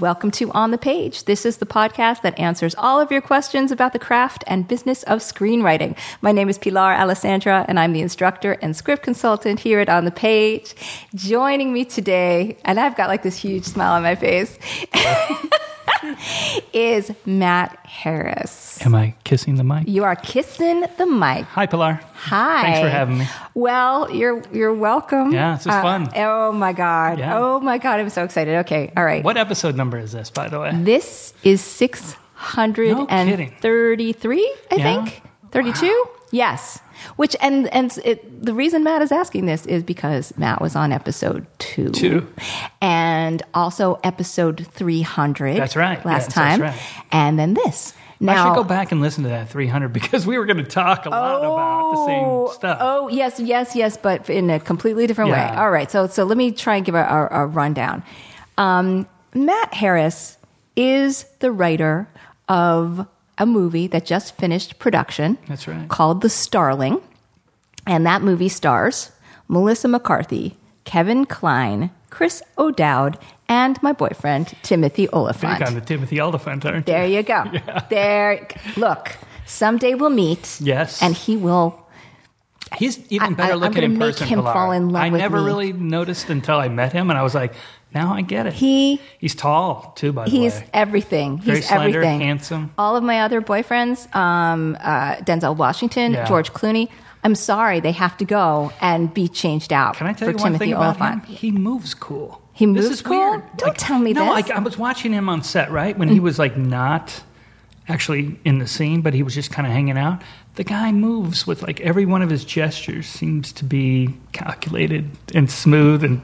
Welcome to On the Page. This is the podcast that answers all of your questions about the craft and business of screenwriting. My name is Pilar Alessandra, and I'm the instructor and script consultant here at On the Page. Joining me today, and I've got like this huge smile on my face, is Matt Harris. Am I kissing the mic? You are kissing the mic. Hi, Pilar. Hi. Thanks for having me. Well, you're you're welcome. Yeah, this is uh, fun. Oh my god. Yeah. Oh my god, I'm so excited. Okay, all right. What episode number is this, by the way? This is 633, I Yeah? think. 32? Yes. Which and and it, the reason Matt is asking this is because Matt was on episode 2. Two. And also episode 300 That's right. last Yes, time. that's right. And then this. Now I should go back and listen to that 300 because we were going to talk a lot about the same stuff. Oh yes, yes, yes, but in a completely different way. All right, so so let me try and give a, a, a rundown. Um, Matt Harris is the writer of a movie that just finished production. That's right. Called The Starling, and that movie stars Melissa McCarthy, Kevin Kline, Chris O'Dowd, and my boyfriend Timothy Olyphant. Big on the Timothy Olyphant, aren't you? There you? you go. There. Look, someday we'll meet. Yes. And he will. He's even better I'm looking in make person. him Pilar. fall in love I never me. really noticed until I met him, and I was like, now I get it. He He's tall too, by the he's way. He's everything. Very he's slender, everything. handsome. All of my other boyfriends, um, uh, Denzel Washington, Yeah. George Clooney. I'm sorry, they have to go and be changed out. Can I tell for you one Timothy thing about Olyphant. him? He moves cool. He This moves is cool? weird. Don't tell me no, this. Mm. I, I was watching him on set, right? When he was like not actually in the scene, but he was just kind of hanging out. The guy moves with like every one of his gestures seems to be calculated and smooth, and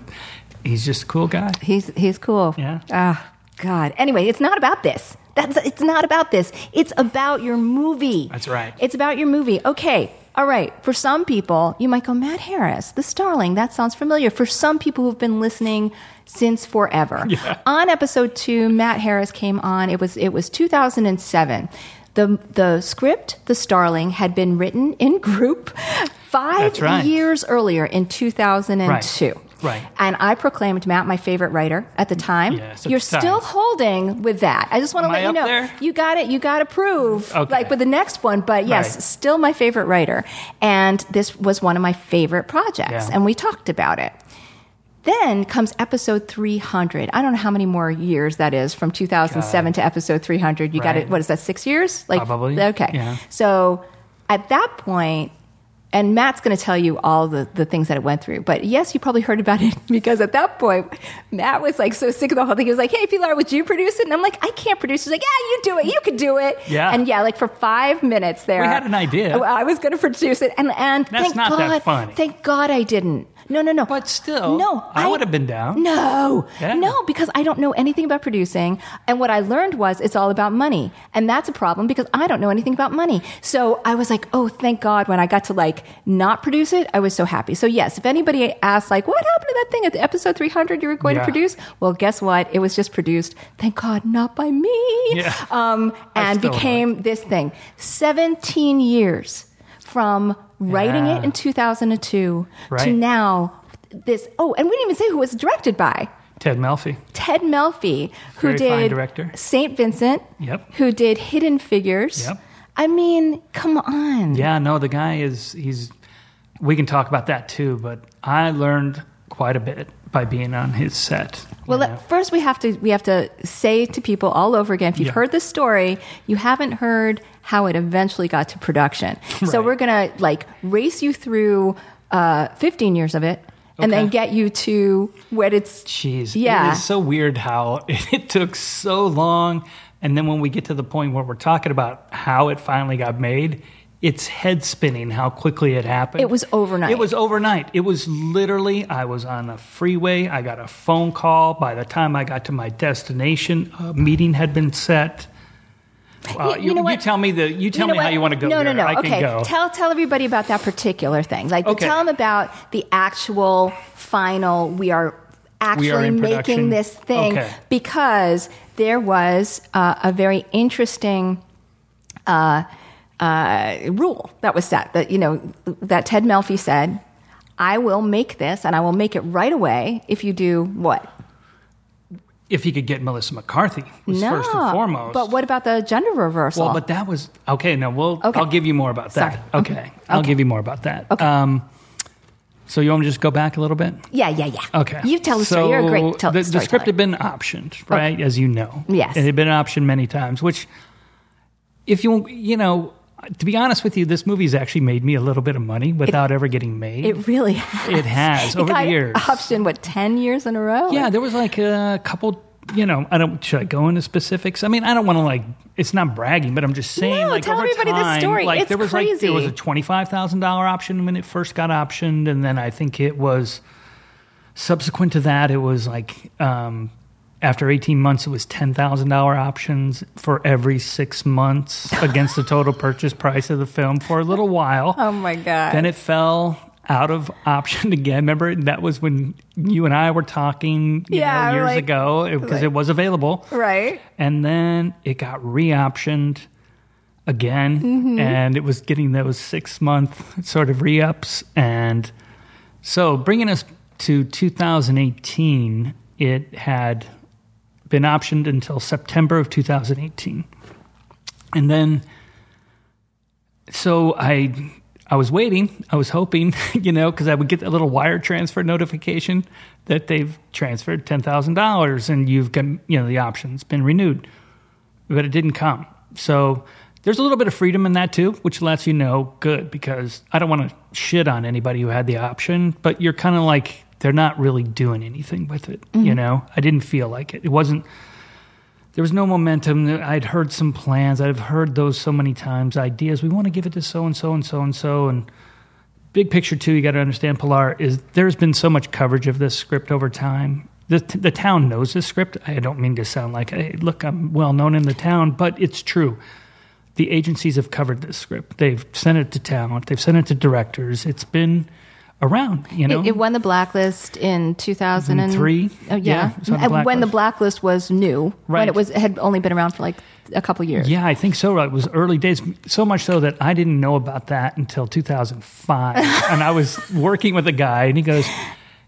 he's just a cool guy. He's he's cool. Yeah. Ah, God. Anyway, it's not about this. That's it's not about this. It's about your movie. That's right. It's about your movie. Okay. All right. For some people, you might go, Matt Harris, the Starling. That sounds familiar. For some people who've been listening since forever. Yeah. On episode two, Matt Harris came on. It was it was 2007. The the script, The Starling, had been written in group five right. years earlier in 2002. Right. And I proclaimed Matt my favorite writer at the time. Yes, You're the time. still holding with that. I just want to let you know. there? You got it. You got to prove Okay. like with the next one. But yes, Right. still my favorite writer. And this was one of my favorite projects. Yeah. And we talked about it. Then comes episode 300. I don't know how many more years that is from 2007 to episode 300. You got it. What is that? Six years? Like Probably, Okay. yeah. So at that point, and Matt's going to tell you all the, the things that it went through. But yes, you probably heard about it because at that point, Matt was like so sick of the whole thing. He was like, hey, Pilar, would you produce it? And I'm like, I can't produce it. He's like, yeah, you do it. You could do it. Yeah. And yeah, like for five minutes there. We had an idea. I was going to produce it. And, and That's thank not God, that funny. Thank God I didn't. No, no, no. But still, no, I would have been down. No, Yeah. no, because I don't know anything about producing. And what I learned was it's all about money. And that's a problem because I don't know anything about money. So I was like, oh, thank God when I got to like not produce it, I was so happy. So yes, if anybody asks like, what happened to that thing at the episode 300 you were going to produce? Well, guess what? It was just produced, thank God, not by me. Yeah. Um, and became this thing. 17 years from writing Yeah. it in 2002 to now this oh and we didn't even say who it was directed by Ted Melfi. ted melfi who Very did director. saint vincent Yep. who did hidden figures Yep. i mean come on Yeah, no, the guy is he's. We can talk about that too, but I learned quite a bit by being on his set. well know. first we have to we have to say to people all over again if you've Yeah. heard the story you haven't heard how it eventually got to production so we're gonna like race you through uh, 15 years of it and then get you to when it's Jeez. Yeah. It is so weird how it took so long. And then when we get to the point where we're talking about how it finally got made, it's head spinning how quickly it happened. It was overnight. It was overnight. It was literally, I was on a freeway. I got a phone call. By the time I got to my destination, a meeting had been set. Uh, you know what? tell me the. You tell know me how you want to go. No, there. no, no. I okay, tell tell everybody about that particular thing. Like, Okay. tell them about the actual final. We are We are actually making this thing Okay. because there was uh, a very interesting. Uh, uh, rule that was set that you know that Ted Melfi said, "I will make this, and I will make it right away if you do what." if he could get Melissa McCarthy was no, first and foremost. But what about the gender reversal? Well, but that was okay. No, we'll. Okay. I'll give you more about that. Sorry. Okay. Okay. I'll Okay. give you more about that. Okay. Um, so you want me to just go back a little bit? yeah, yeah, yeah. Okay. you tell the so story. You're a great tell the, the script had been optioned, right? As you know. Yes. It had been optioned many times, which, if you, you know, to be honest with you, this movie's actually made me a little bit of money without ever getting made. It really has. It has, It over the years. Option what ten years in a row? yeah, there was like a couple. You know, I don't. Should I go into specifics? I mean, I don't want to like. It's not bragging, but I'm just saying. No, like tell over everybody the time, story. Like It's there was like there was a twenty five thousand dollar option when it first got optioned, and then I think it was subsequent to that. It was like um, after eighteen months, it was ten thousand dollar options for every six months against the total purchase price of the film for a little while. Oh my god. Then it fell out of option again. Remember that was when you and I were talking you Yeah, know, years like- ago because like- it was available. right. And then it got re-optioned again, Mm-hmm. and it was getting those six month sort of re-ups. And so bringing us to 2018, it had been optioned until September of 2018, and then so I I was waiting. I was hoping, you know, because I would get a little wire transfer notification that they've transferred ten thousand dollars and you've got you know the option's been renewed, but it didn't come. So there's a little bit of freedom in that too, which lets you know good because I don't want to shit on anybody who had the option, but you're kind of like they're not really doing anything with it. You mm-hmm. know, I didn't feel like it. It wasn't there was no momentum. I'd heard some plans. I've heard those so many times. Ideas. We want to give it to so and so and so and so. And big picture too. You got to understand, Pilar is there's been so much coverage of this script over time. The the town knows this script. I don't mean to sound like, hey, look, I'm well known in the town, but it's true. The agencies have covered this script. They've sent it to talent. They've sent it to directors. It's been around. You know, It, it won the blacklist in 2003. Oh, Yeah, yeah. it was on the uh, when the blacklist. was new, Right. when it was it had only been around for like a couple years. Yeah, I think so. It was early days, so much so that I didn't know about that until 2005. and I was working with a guy, and he goes,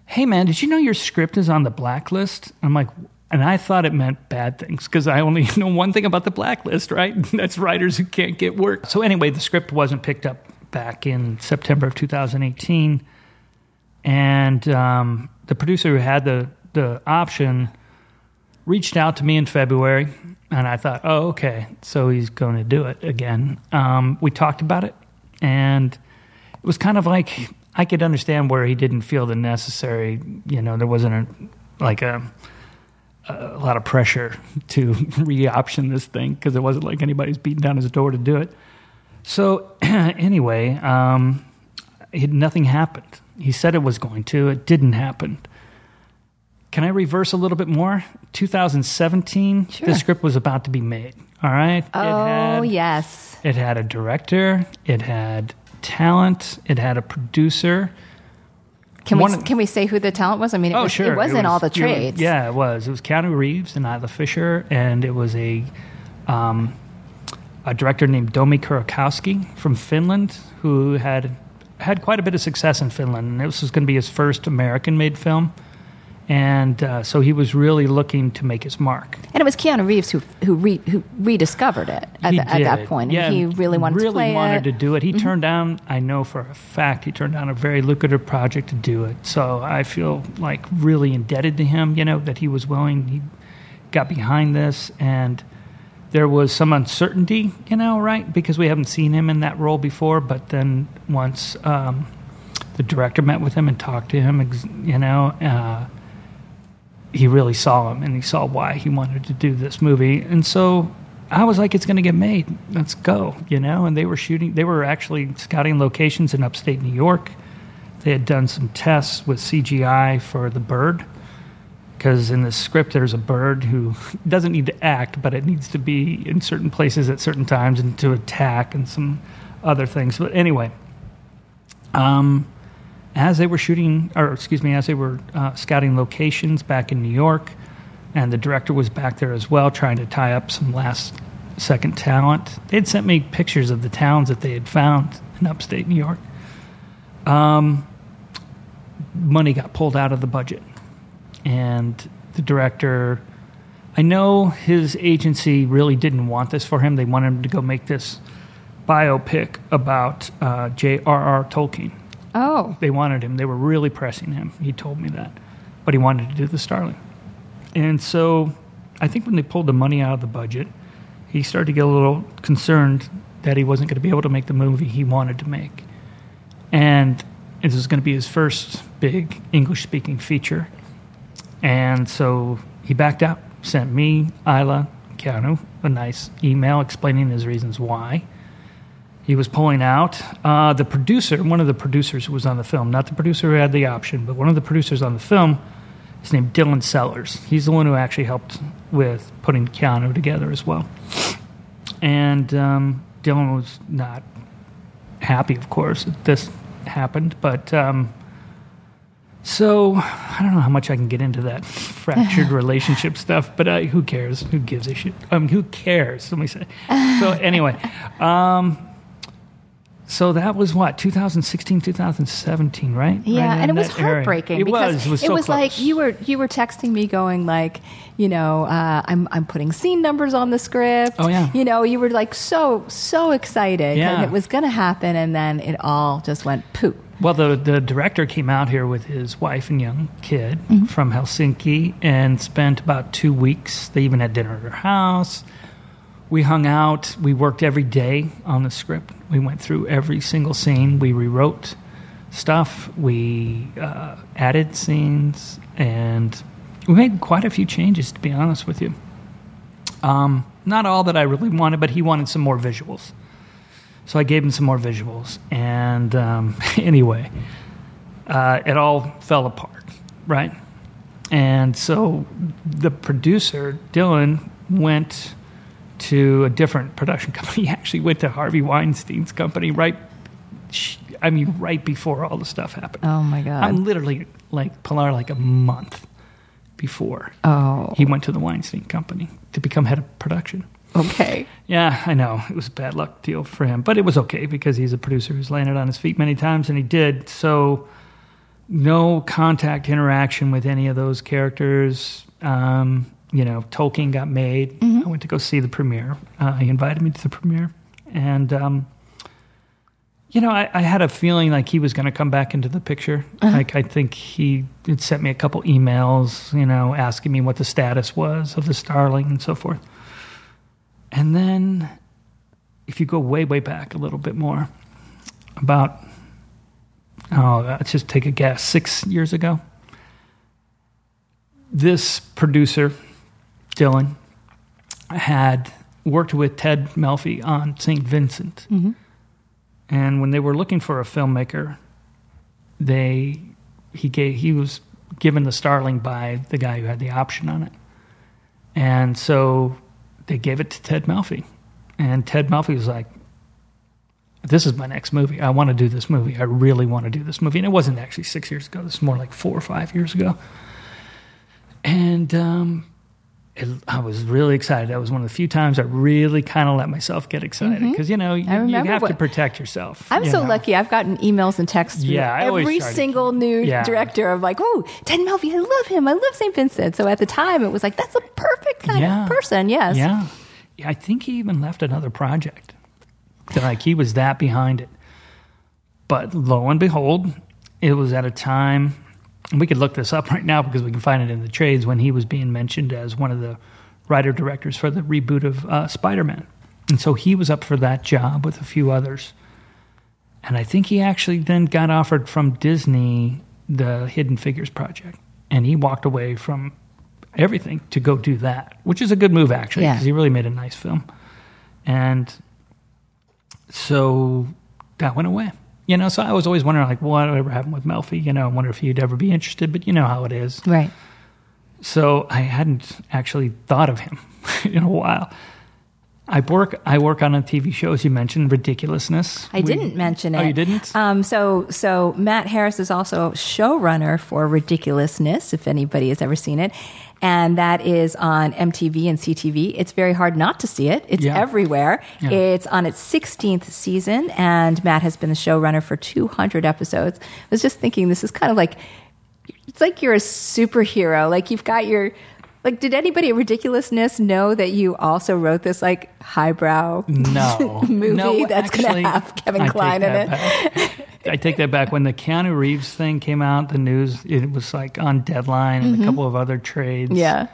"Hey, man, did you know your script is on the blacklist?" I'm like, and I thought it meant bad things because I only know one thing about the blacklist, right? That's writers who can't get work. So anyway, the script wasn't picked up back in September of 2018, and um, the producer who had the the option reached out to me in February, and I thought, oh, okay, so he's going to do it again. Um, we talked about it, and it was kind of like I could understand where he didn't feel the necessary, you know, there wasn't a like a a lot of pressure to re-option this thing because it wasn't like anybody's beating down his door to do it. So anyway, um, it, nothing happened. He said it was going to. It didn't happen. Can I reverse a little bit more? 2017, Sure. the script was about to be made. All right. Oh it had, yes. It had a director. It had talent. It had a producer. Can One- we can we say who the talent was? I mean, it, oh, was, sure. it wasn't was- all the it trades. yeah, it was. It was Keanu Reeves and Isla Fisher, and it was a um, a director named Dome Karukoski from Finland who had had quite a bit of success in Finland. And this was going to be his first American-made film, and uh, so he was really looking to make his mark. And it was Keanu Reeves who who, re, who rediscovered it at, the, at that point. Yeah, and he really wanted really to play wanted it. Mm-hmm. to do it. He turned down. I know for a fact he turned down a very lucrative project to do it. So I feel like really indebted to him. You know that he was willing. He got behind this, and there was some uncertainty. You know, right? Because we haven't seen him in that role before. But then once um, the director met with him and talked to him, you know. Uh, he really saw him and he saw why he wanted to do this movie. And so I was like, it's going to get made. Let's go, you know. And they were shooting. They were actually scouting locations in upstate New York. They had done some tests with CGI for the bird, because in the script there's a bird who doesn't need to act, but it needs to be in certain places at certain times and to attack and some other things. But anyway, um, as they were shooting, or excuse me, as they were uh, scouting locations back in New York, and the director was back there as well, trying to tie up some last second talent. They had sent me pictures of the towns that they had found in upstate New York. Um, money got pulled out of the budget, and the director. I know his agency really didn't want this for him. They wanted him to go make this biopic about uh, J.R.R. Tolkien. Oh, They wanted him. They were really pressing him. He told me that. But he wanted to do the Starling. And so I think when they pulled the money out of the budget, he started to get a little concerned that he wasn't going to be able to make the movie he wanted to make. And this was going to be his first big English speaking feature. And so he backed out, sent me, Isla, Keanu, a nice email explaining his reasons why he was pulling out. Uh, the producer, one of the producers who was on the film, not the producer who had the option, but one of the producers on the film, is named Dylan Sellers. He's the one who actually helped with putting Keanu together as well. And um, Dylan was not happy, of course, that this happened, but. Um, so I don't know how much I can get into that fractured relationship stuff, but uh, who cares? Who gives a shit? Um, who cares? Let me say. So anyway, um, so that was what 2016, 2017, right? yeah, Right and it was that area. heartbreaking It because was. It was, so like close. you were you were texting me going like, you know, uh, I'm I'm putting scene numbers on the script. Oh, yeah. you know, you were like so so excited Yeah. and it was going to happen, and then it all just went poo. Well, the the director came out here with his wife and young kid Mm-hmm. from Helsinki and spent about two weeks. They even had dinner at her house. We hung out. We worked every day on the script. We went through every single scene. We rewrote stuff. We uh, added scenes, and we made quite a few changes. To be honest with you, um, not all that I really wanted, but he wanted some more visuals. So I gave him some more visuals. And um, anyway, uh, it all fell apart, right? And so the producer, Dylan, went to a different production company. He actually went to Harvey Weinstein's company right, I mean, right before all the stuff happened. Oh my god. I'm literally like Pilar, like a month before oh, he went to the Weinstein company to become head of production. Okay. Yeah, I know. It was a bad luck deal for him, but it was okay because he's a producer who's landed on his feet many times, and he did. So, no contact interaction with any of those characters. Um, you know, Tolkien got made. I went to go see the premiere. Uh, he invited me to the premiere, and um, you know, I, I had a feeling like he was going to come back into the picture. Like I think he had sent me a couple emails, you know, asking me what the status was of the Starling and so forth. And then, if you go way, way back a little bit more, about, oh, let's just take a guess, six years ago, this producer, Dylan, had worked with Ted Melfi on St. Vincent. Mm-hmm. And when they were looking for a filmmaker, they he gave he was given the Starling by the guy who had the option on it. And so they gave it to Ted Melfi. And Ted Melfi was like, This is my next movie. I want to do this movie. I really want to do this movie. And it wasn't actually six years ago. This is more like four or five years ago. And um, it, I was really excited. That was one of the few times I really kind of let myself get excited mm-hmm. because, you know, you, you have to protect yourself. I'm you so know. lucky. I've gotten emails and texts from Yeah, every try to single new Yeah. director of like, oh, Ted Melfi, I love him. I love St. Vincent. So at the time, it was like, that's a perfect kind Yeah. of person. Yes. Yeah. yeah. I think he even left another project. Like he was that behind it. But lo and behold, it was at a time, we could look this up right now because we can find it in the trades when he was being mentioned as one of the writer directors for the reboot of uh, Spider Man. And so he was up for that job with a few others. And I think he actually then got offered from Disney the Hidden Figures project. And he walked away from everything to go do that, which is a good move actually Yeah. because he really made a nice film. And so that went away. You know, so I was always wondering, like, what ever happened with Melfi? You know, I wonder if he'd ever be interested, but you know how it is. Right. So I hadn't actually thought of him in a while. I work. I work on a TV show, as you mentioned, Ridiculousness. I We- didn't mention it. Oh, you didn't? Um, so, so Matt Harris is also showrunner for Ridiculousness, if anybody has ever seen it, and that is on MTV and CTV. It's very hard not to see it. It's Yeah. everywhere. Yeah. It's on its 16th season, and Matt has been the showrunner for 200 episodes. I was just thinking, this is kind of like it's like you're a superhero. Like you've got your like. Did anybody at Ridiculousness know that you also wrote this like highbrow no movie no, that's going to have Kevin I Kline in it? back. I take that back. When the Keanu Reeves thing came out, the news it was like on Deadline and a couple of other trades. Mm-hmm. Yeah.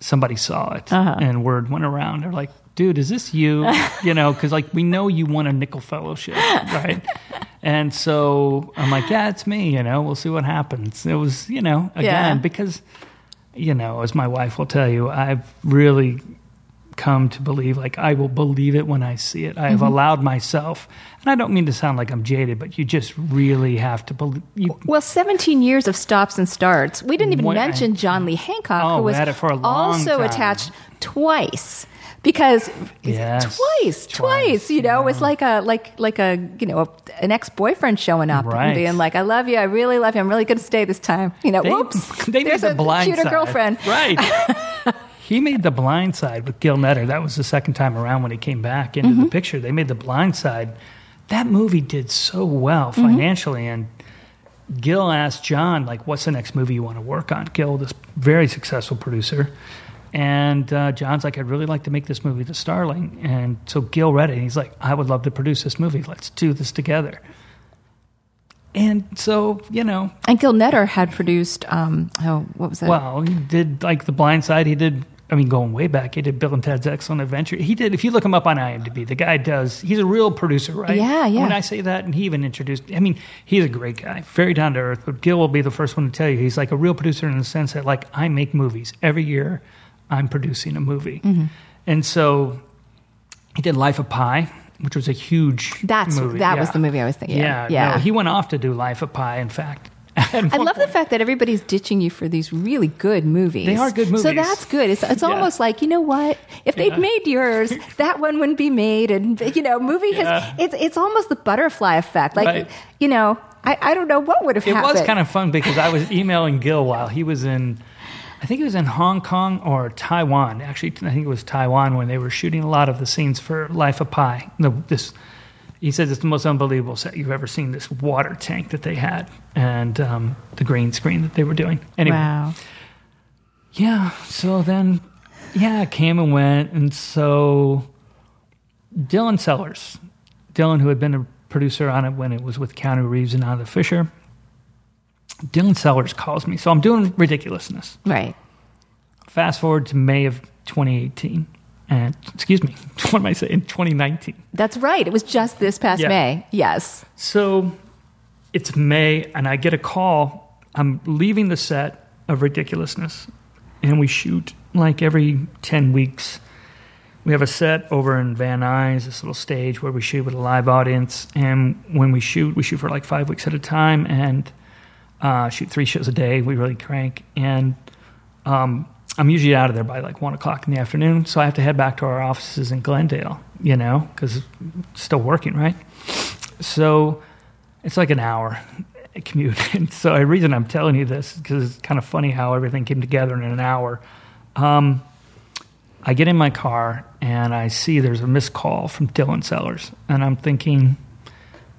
somebody saw it Uh-huh. and word went around. They're like, dude, is this you? you know, because like we know you won a Nicholl fellowship, right? and so I'm like, yeah, it's me. You know, we'll see what happens. It was, you know, again Yeah. because, you know, as my wife will tell you, I've really come to believe like I will believe it when I see it. I have Mm-hmm. allowed myself, and I don't mean to sound like I'm jaded, but you just really have to believe. You, Well, 17 years of stops and starts. We didn't even mention John Lee Hancock, Oh, who was it for a long also time. attached twice. Because Yes, twice, twice, twice, you know, yeah. it's like a like like a you know a, an ex boyfriend showing up Right. and being like, "I love you, I really love you, I'm really going to stay this time." You know, They- whoops, they made there's the a blind cuter side. girlfriend. Right. he made the blind side with Gil Netter. That was the second time around when he came back into Mm-hmm. the picture. They made the blind side. That movie did so well Mm-hmm. financially and Gil asked John, like, what's the next movie you want to work on? Gil, this very successful producer. And uh, John's like, I'd really like to make this movie, The Starling. And so Gil read it, and he's like, I would love to produce this movie. Let's do this together. And so, you know, And Gil Netter had produced, um, oh, what was that? well, he did like The Blind Side. He did. I mean, going way back, he did Bill and Ted's Excellent Adventure. He did. If you look him up on IMDb, the guy does. He's a real producer, right? Yeah, yeah. When I say that, and he even introduced. I mean, he's a great guy, very down to earth. But Gil will be the first one to tell you he's like a real producer in the sense that, like, I make movies every year. I'm producing a movie, Mm-hmm. and so he did Life of Pi, which was a huge. That's movie. that was the movie I was thinking. Yeah, of. yeah. No, he went off to do Life of Pi. In fact, I love the fact that everybody's ditching you for these really good movies. They are good movies. So that's good. It's, it's Yeah. almost like you know what? If they'd Yeah. made yours, that one wouldn't be made. And you know, movie Yeah. has it's it's almost the butterfly effect. Like Right. you know, I, I don't know what would have It happened. was kind of fun because I was emailing Gil while he was in, I think it was in Hong Kong or Taiwan. Actually, I think it was Taiwan when they were shooting a lot of the scenes for Life of Pi. The, this, he says it's the most unbelievable set you've ever seen. This water tank that they had and um, the green screen that they were doing. Anyway, wow. yeah. So then, yeah, it came and went, and so Dylan Sellers, Dylan, who had been a producer on it when it was with Keanu Reeves and Anna Fisher, Dylan Sellers calls me. So I'm doing ridiculousness. Right. Fast forward to May of 2018, and excuse me, what am I saying? 2019. That's right. It was just this past Yeah. May. Yes. So it's May, and I get a call. I'm leaving the set of Ridiculousness, and we shoot like every 10 weeks. We have a set over in Van Nuys, this little stage where we shoot with a live audience. And when we shoot, we shoot for like five weeks at a time and uh, shoot three shows a day. We really crank. And um, I'm usually out of there by like one o'clock in the afternoon. So I have to head back to our offices in Glendale, you know, because still working, right? So it's like an hour commute. And so the reason I'm telling you this is because it's kind of funny how everything came together in an hour. Um, I get in my car and I see there's a missed call from Dylan Sellers, and I'm thinking,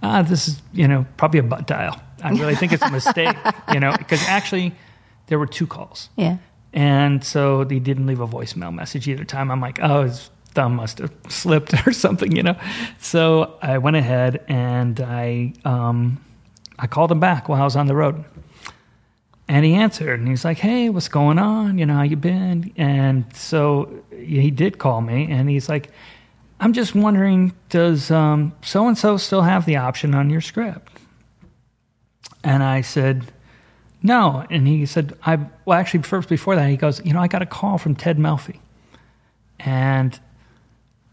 ah, this is you know probably a butt dial. I really think it's a mistake, you know, because actually there were two calls. Yeah. And so they didn't leave a voicemail message either time. I'm like, oh, his thumb must have slipped or something, you know. So I went ahead and I um, I called him back while I was on the road. And he answered, and he's like, "Hey, what's going on? You know, how you been?" And so he did call me, and he's like, "I'm just wondering, does so and so still have the option on your script?" And I said, No, and he said, "I well, actually, first before that, he goes, you know, I got a call from Ted Melfi, and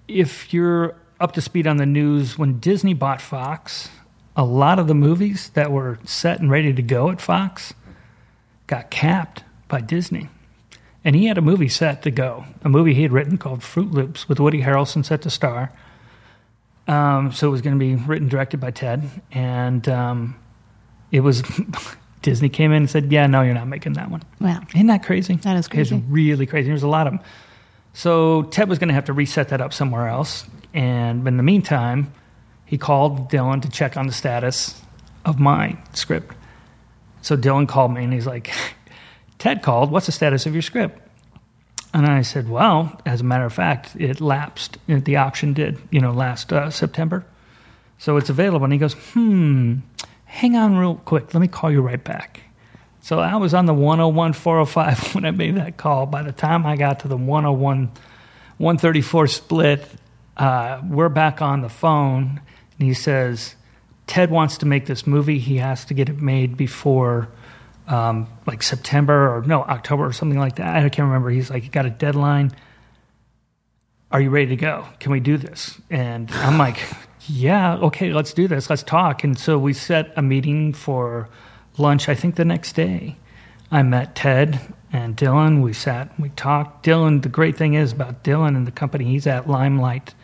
if you're up to speed on the news, when Disney bought Fox, a lot of the movies that were set and ready to go at Fox got capped by Disney." And he had a movie set to go, a movie he had written called Fruit Loops with Woody Harrelson set to star. Um, so it was going to be written directed by Ted, and um, it was Disney came in and said, "Yeah, no, you're not making that one." Wow. Isn't that crazy? That is crazy. It's really crazy. There's a lot of them. So Ted was going to have to reset that up somewhere else, and in the meantime, he called Dylan to check on the status of my script. So Dylan called me and he's like, "Ted called. What's the status of your script?" And I said, "Well, as a matter of fact, it lapsed. The option did, you know, last uh, September, so it's available." And he goes, "Hmm." Hang on real quick. Let me call you right back. So I was on the 101 405 when I made that call. By the time I got to the 101 134 split, uh, we're back on the phone. And he says, Ted wants to make this movie. He has to get it made before um, like September or no, October or something like that. I can't remember. He's like, he got a deadline. Are you ready to go? Can we do this? And I'm like, yeah, okay, let's do this. Let's talk. And so we set a meeting for lunch, I think the next day. I met Ted and Dylan. We sat, we talked. Dylan, the great thing is about Dylan and the company he's at, Limelight,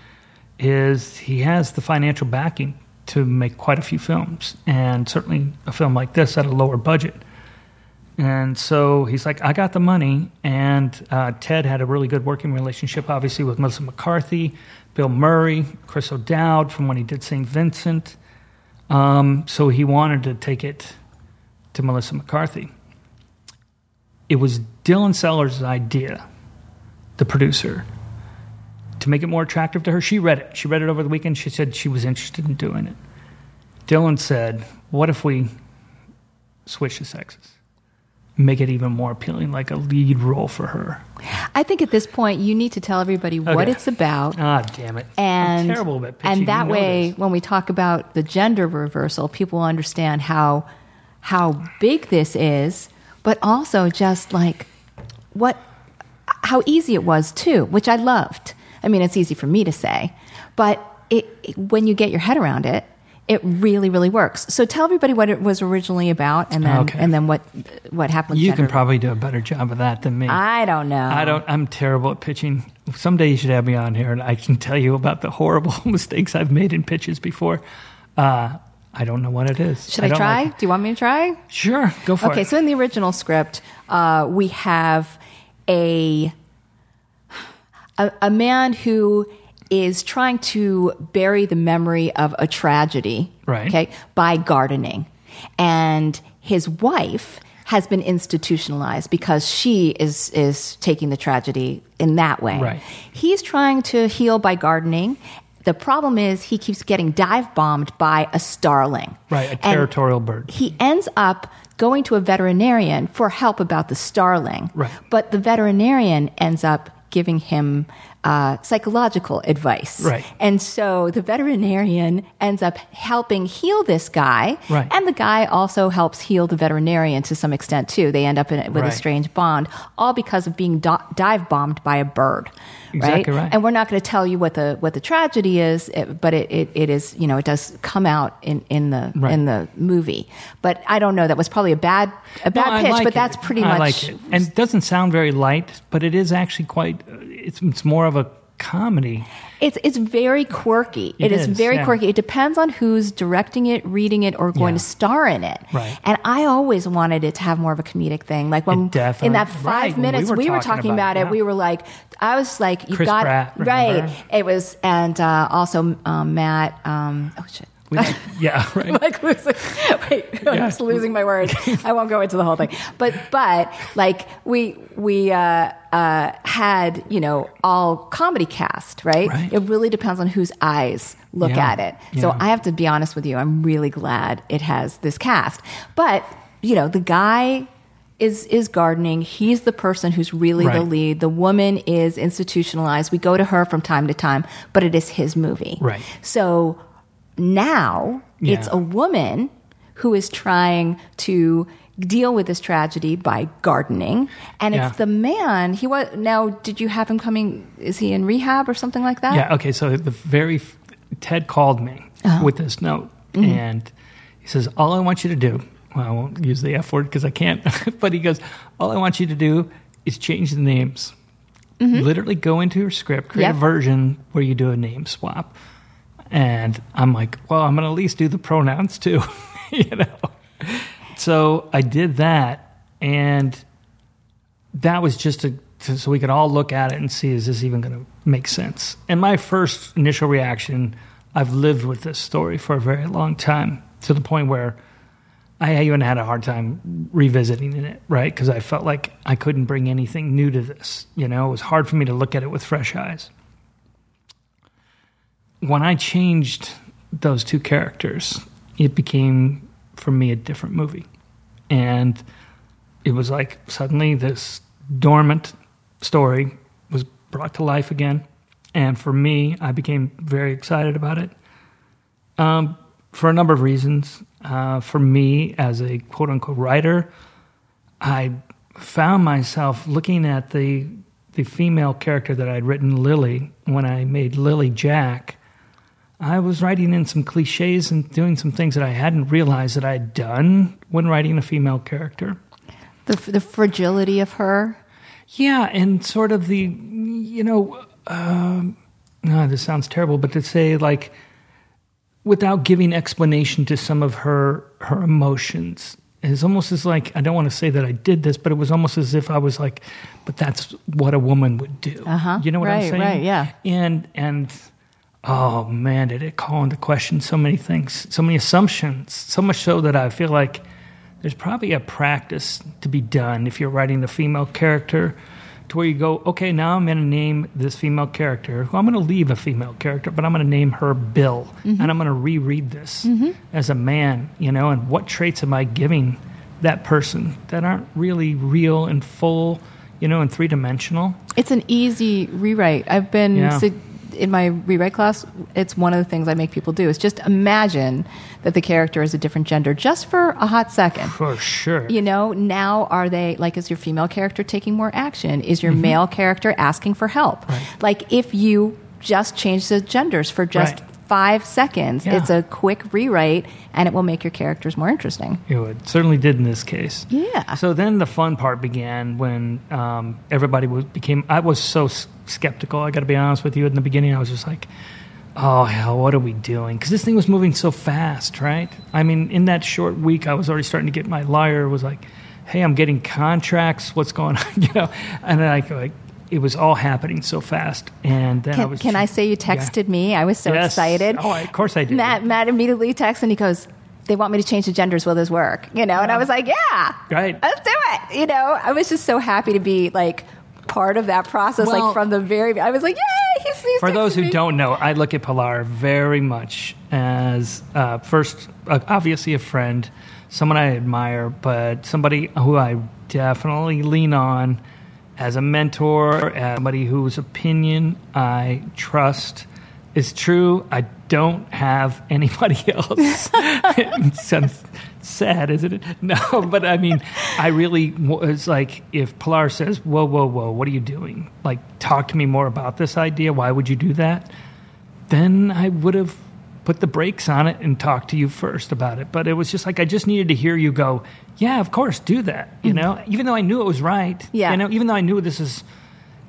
is he has the financial backing to make quite a few films, and certainly a film like this at a lower budget. And so he's like, I got the money. And uh, Ted had a really good working relationship, obviously, with Melissa McCarthy, Bill Murray, Chris O'Dowd from when he did St. Vincent. Um, so he wanted to take it to Melissa McCarthy. It was Dylan Sellers' idea, the producer, to make it more attractive to her. She read it. She read it over the weekend. She said she was interested in doing it. Dylan said, What if we switch the sexes? Make it even more appealing, like a lead role for her. I think at this point you need to tell everybody what it's about. Ah, damn it! and I'm terrible pitching. and that way this. when we talk about the gender reversal people understand how how big this is but also just like what how easy it was too which i loved i mean it's easy for me to say but it, it- when you get your head around it it really really works so tell everybody what it was originally about and then Okay. and then what what happened you can probably do a better job of that than me. i don't know I don't. I'm terrible at pitching. Someday you should have me on here, and I can tell you about the horrible mistakes I've made in pitches before. Uh, I don't know what it is. should i, don't try like do you want me to try Sure, go for okay, it. Okay, so in the original script, uh, we have a, a a man who is trying to bury the memory of a tragedy, Right. Okay, by gardening, and his wife has been institutionalized because she is is taking the tragedy in that way. Right. He's trying to heal by gardening. The problem is he keeps getting dive bombed by a starling. Right, a And- territorial bird. he ends up going to a veterinarian for help about the starling. Right. But the veterinarian ends up giving him uh, psychological advice. Right. And so the veterinarian ends up helping heal this guy. Right. And the guy also helps heal the veterinarian to some extent, too. They end up in, with a strange bond, all because of being do- dive bombed by a bird. Exactly right. And we're not going to tell you what the what the tragedy is, it, but it, it, it is you know it does come out in, in the Right. in the movie. But I don't know. That was probably a bad a bad No, pitch, like but it. that's pretty I much. like it. And it doesn't sound very light, but it is actually quite. It's it's more of a comedy. It's it's very quirky. It it is, is, very yeah. quirky. It depends on who's directing it, reading it, or going Yeah. to star in it. Right. And I always wanted it to have more of a comedic thing. Like when definitely- in that right, five we minutes were we were talking talking about it, yeah. we were like, I was like, you Chris got Pratt, right. It was and uh, also um, Matt. Um, oh shit. We yeah, right. like losing. Wait, I'm Yeah. just losing my words. I won't go into the whole thing. But but like we we uh, uh, had you know all comedy cast, right? Right. It really depends on whose eyes look Yeah. at it. So Yeah. I have to be honest with you. I'm really glad it has this cast. But you know the guy. Is, is gardening. He's the person who's really the lead. The woman is institutionalized. We go to her from time to time, but it is his movie. Right. So now Yeah. it's a woman who is trying to deal with this tragedy by gardening, and Yeah. it's the man. He was now. Did you have him coming? Is he in rehab or something like that? Yeah. Okay. So the very Ted called me Uh-huh. with this note, Mm-hmm. and he says, "All I want you to do." Well, I won't use the F word because I can't. but he goes, "All I want you to do is change the names. Literally go into your script, create Mm-hmm. Yep. a version where you do a name swap." And I'm like, "Well, I'm going to at least do the pronouns too," you know. So I did that, and that was just to, so we could all look at it and see is this even going to make sense. And my first initial reaction, I've lived with this story for a very long time to the point where I even had a hard time revisiting it, right? Because I felt like I couldn't bring anything new to this. You know, it was hard for me to look at it with fresh eyes. When I changed those two characters, it became for me a different movie. And it was like suddenly this dormant story was brought to life again. And for me, I became very excited about it um, for a number of reasons. Uh, for me, as a quote unquote writer, I found myself looking at the the female character that I'd written, Lily, when I made Lily Jack. I was writing in some cliches and doing some things that I hadn't realized that I'd done when writing a female character. The the fragility of her. Yeah, and sort of the, you know, um, no, this sounds terrible, but to say like, without giving explanation to some of her her emotions, it's almost as like I don't want to say that I did this, but it was almost as if I was like, but that's what a woman would do. Uh-huh. You know what I'm saying? right, yeah. And and oh man, did it call into question so many things, so many assumptions, so much so that I feel like there's probably a practice to be done if you're writing a female character to where you go, okay, now I'm going to name this female character. Well, I'm going to leave a female character, but I'm going to name her Bill, mm-hmm. and I'm going to reread this mm-hmm. as a man, you know, and what traits am I giving that person that aren't really real and full, you know, and three dimensional? It's an easy rewrite. I've been Yeah. su- in my rewrite class. It's one of the things I make people do. Is just imagine that the character is a different gender, just for a hot second. For sure. You know, now are they like, is your female character taking more action? Is Mm-hmm. your male character asking for help? Like, if you just change the genders for just Right. Five seconds, Yeah. it's a quick rewrite and it will make your characters more interesting. It would. Certainly did in this case. Yeah. So then the fun part began when um, everybody was, became. I was so s- skeptical. I got to be honest with you. In the beginning, I was just like, "Oh hell, what are we doing?" Because this thing was moving so fast, right? I mean, in that short week, I was already starting to get my lawyer was like, "Hey, I'm getting contracts. What's going on?" you know, and then I like. It was all happening so fast, and then I Can, was. can I say you Yeah. texted me? I was so Yes. excited. Oh, of course I did. Matt, Matt immediately texts and he goes, they want me to change the genders. Will this work? You know, and I was like, yeah, Right. let's do it. You know, I was just so happy to be like part of that process, Well- like from the very, I was like, yay, he's, he's For those who me. don't know, I look at Pilar very much as uh, first, uh, obviously a friend, someone I admire, but somebody who I definitely lean on as a mentor, as somebody whose opinion I trust is true. I don't have anybody else. it sounds sad, isn't it? No, but I mean, I really was like, if Pilar says, "Whoa, whoa, whoa, what are you doing? Like, talk to me more about this idea. Why would you do that?" Then I would have put the brakes on it and talk to you first about it. But it was just like I just needed to hear you go, "Yeah, of course, do that." You know, even though I knew it was right. Yeah. You know, even though I knew this is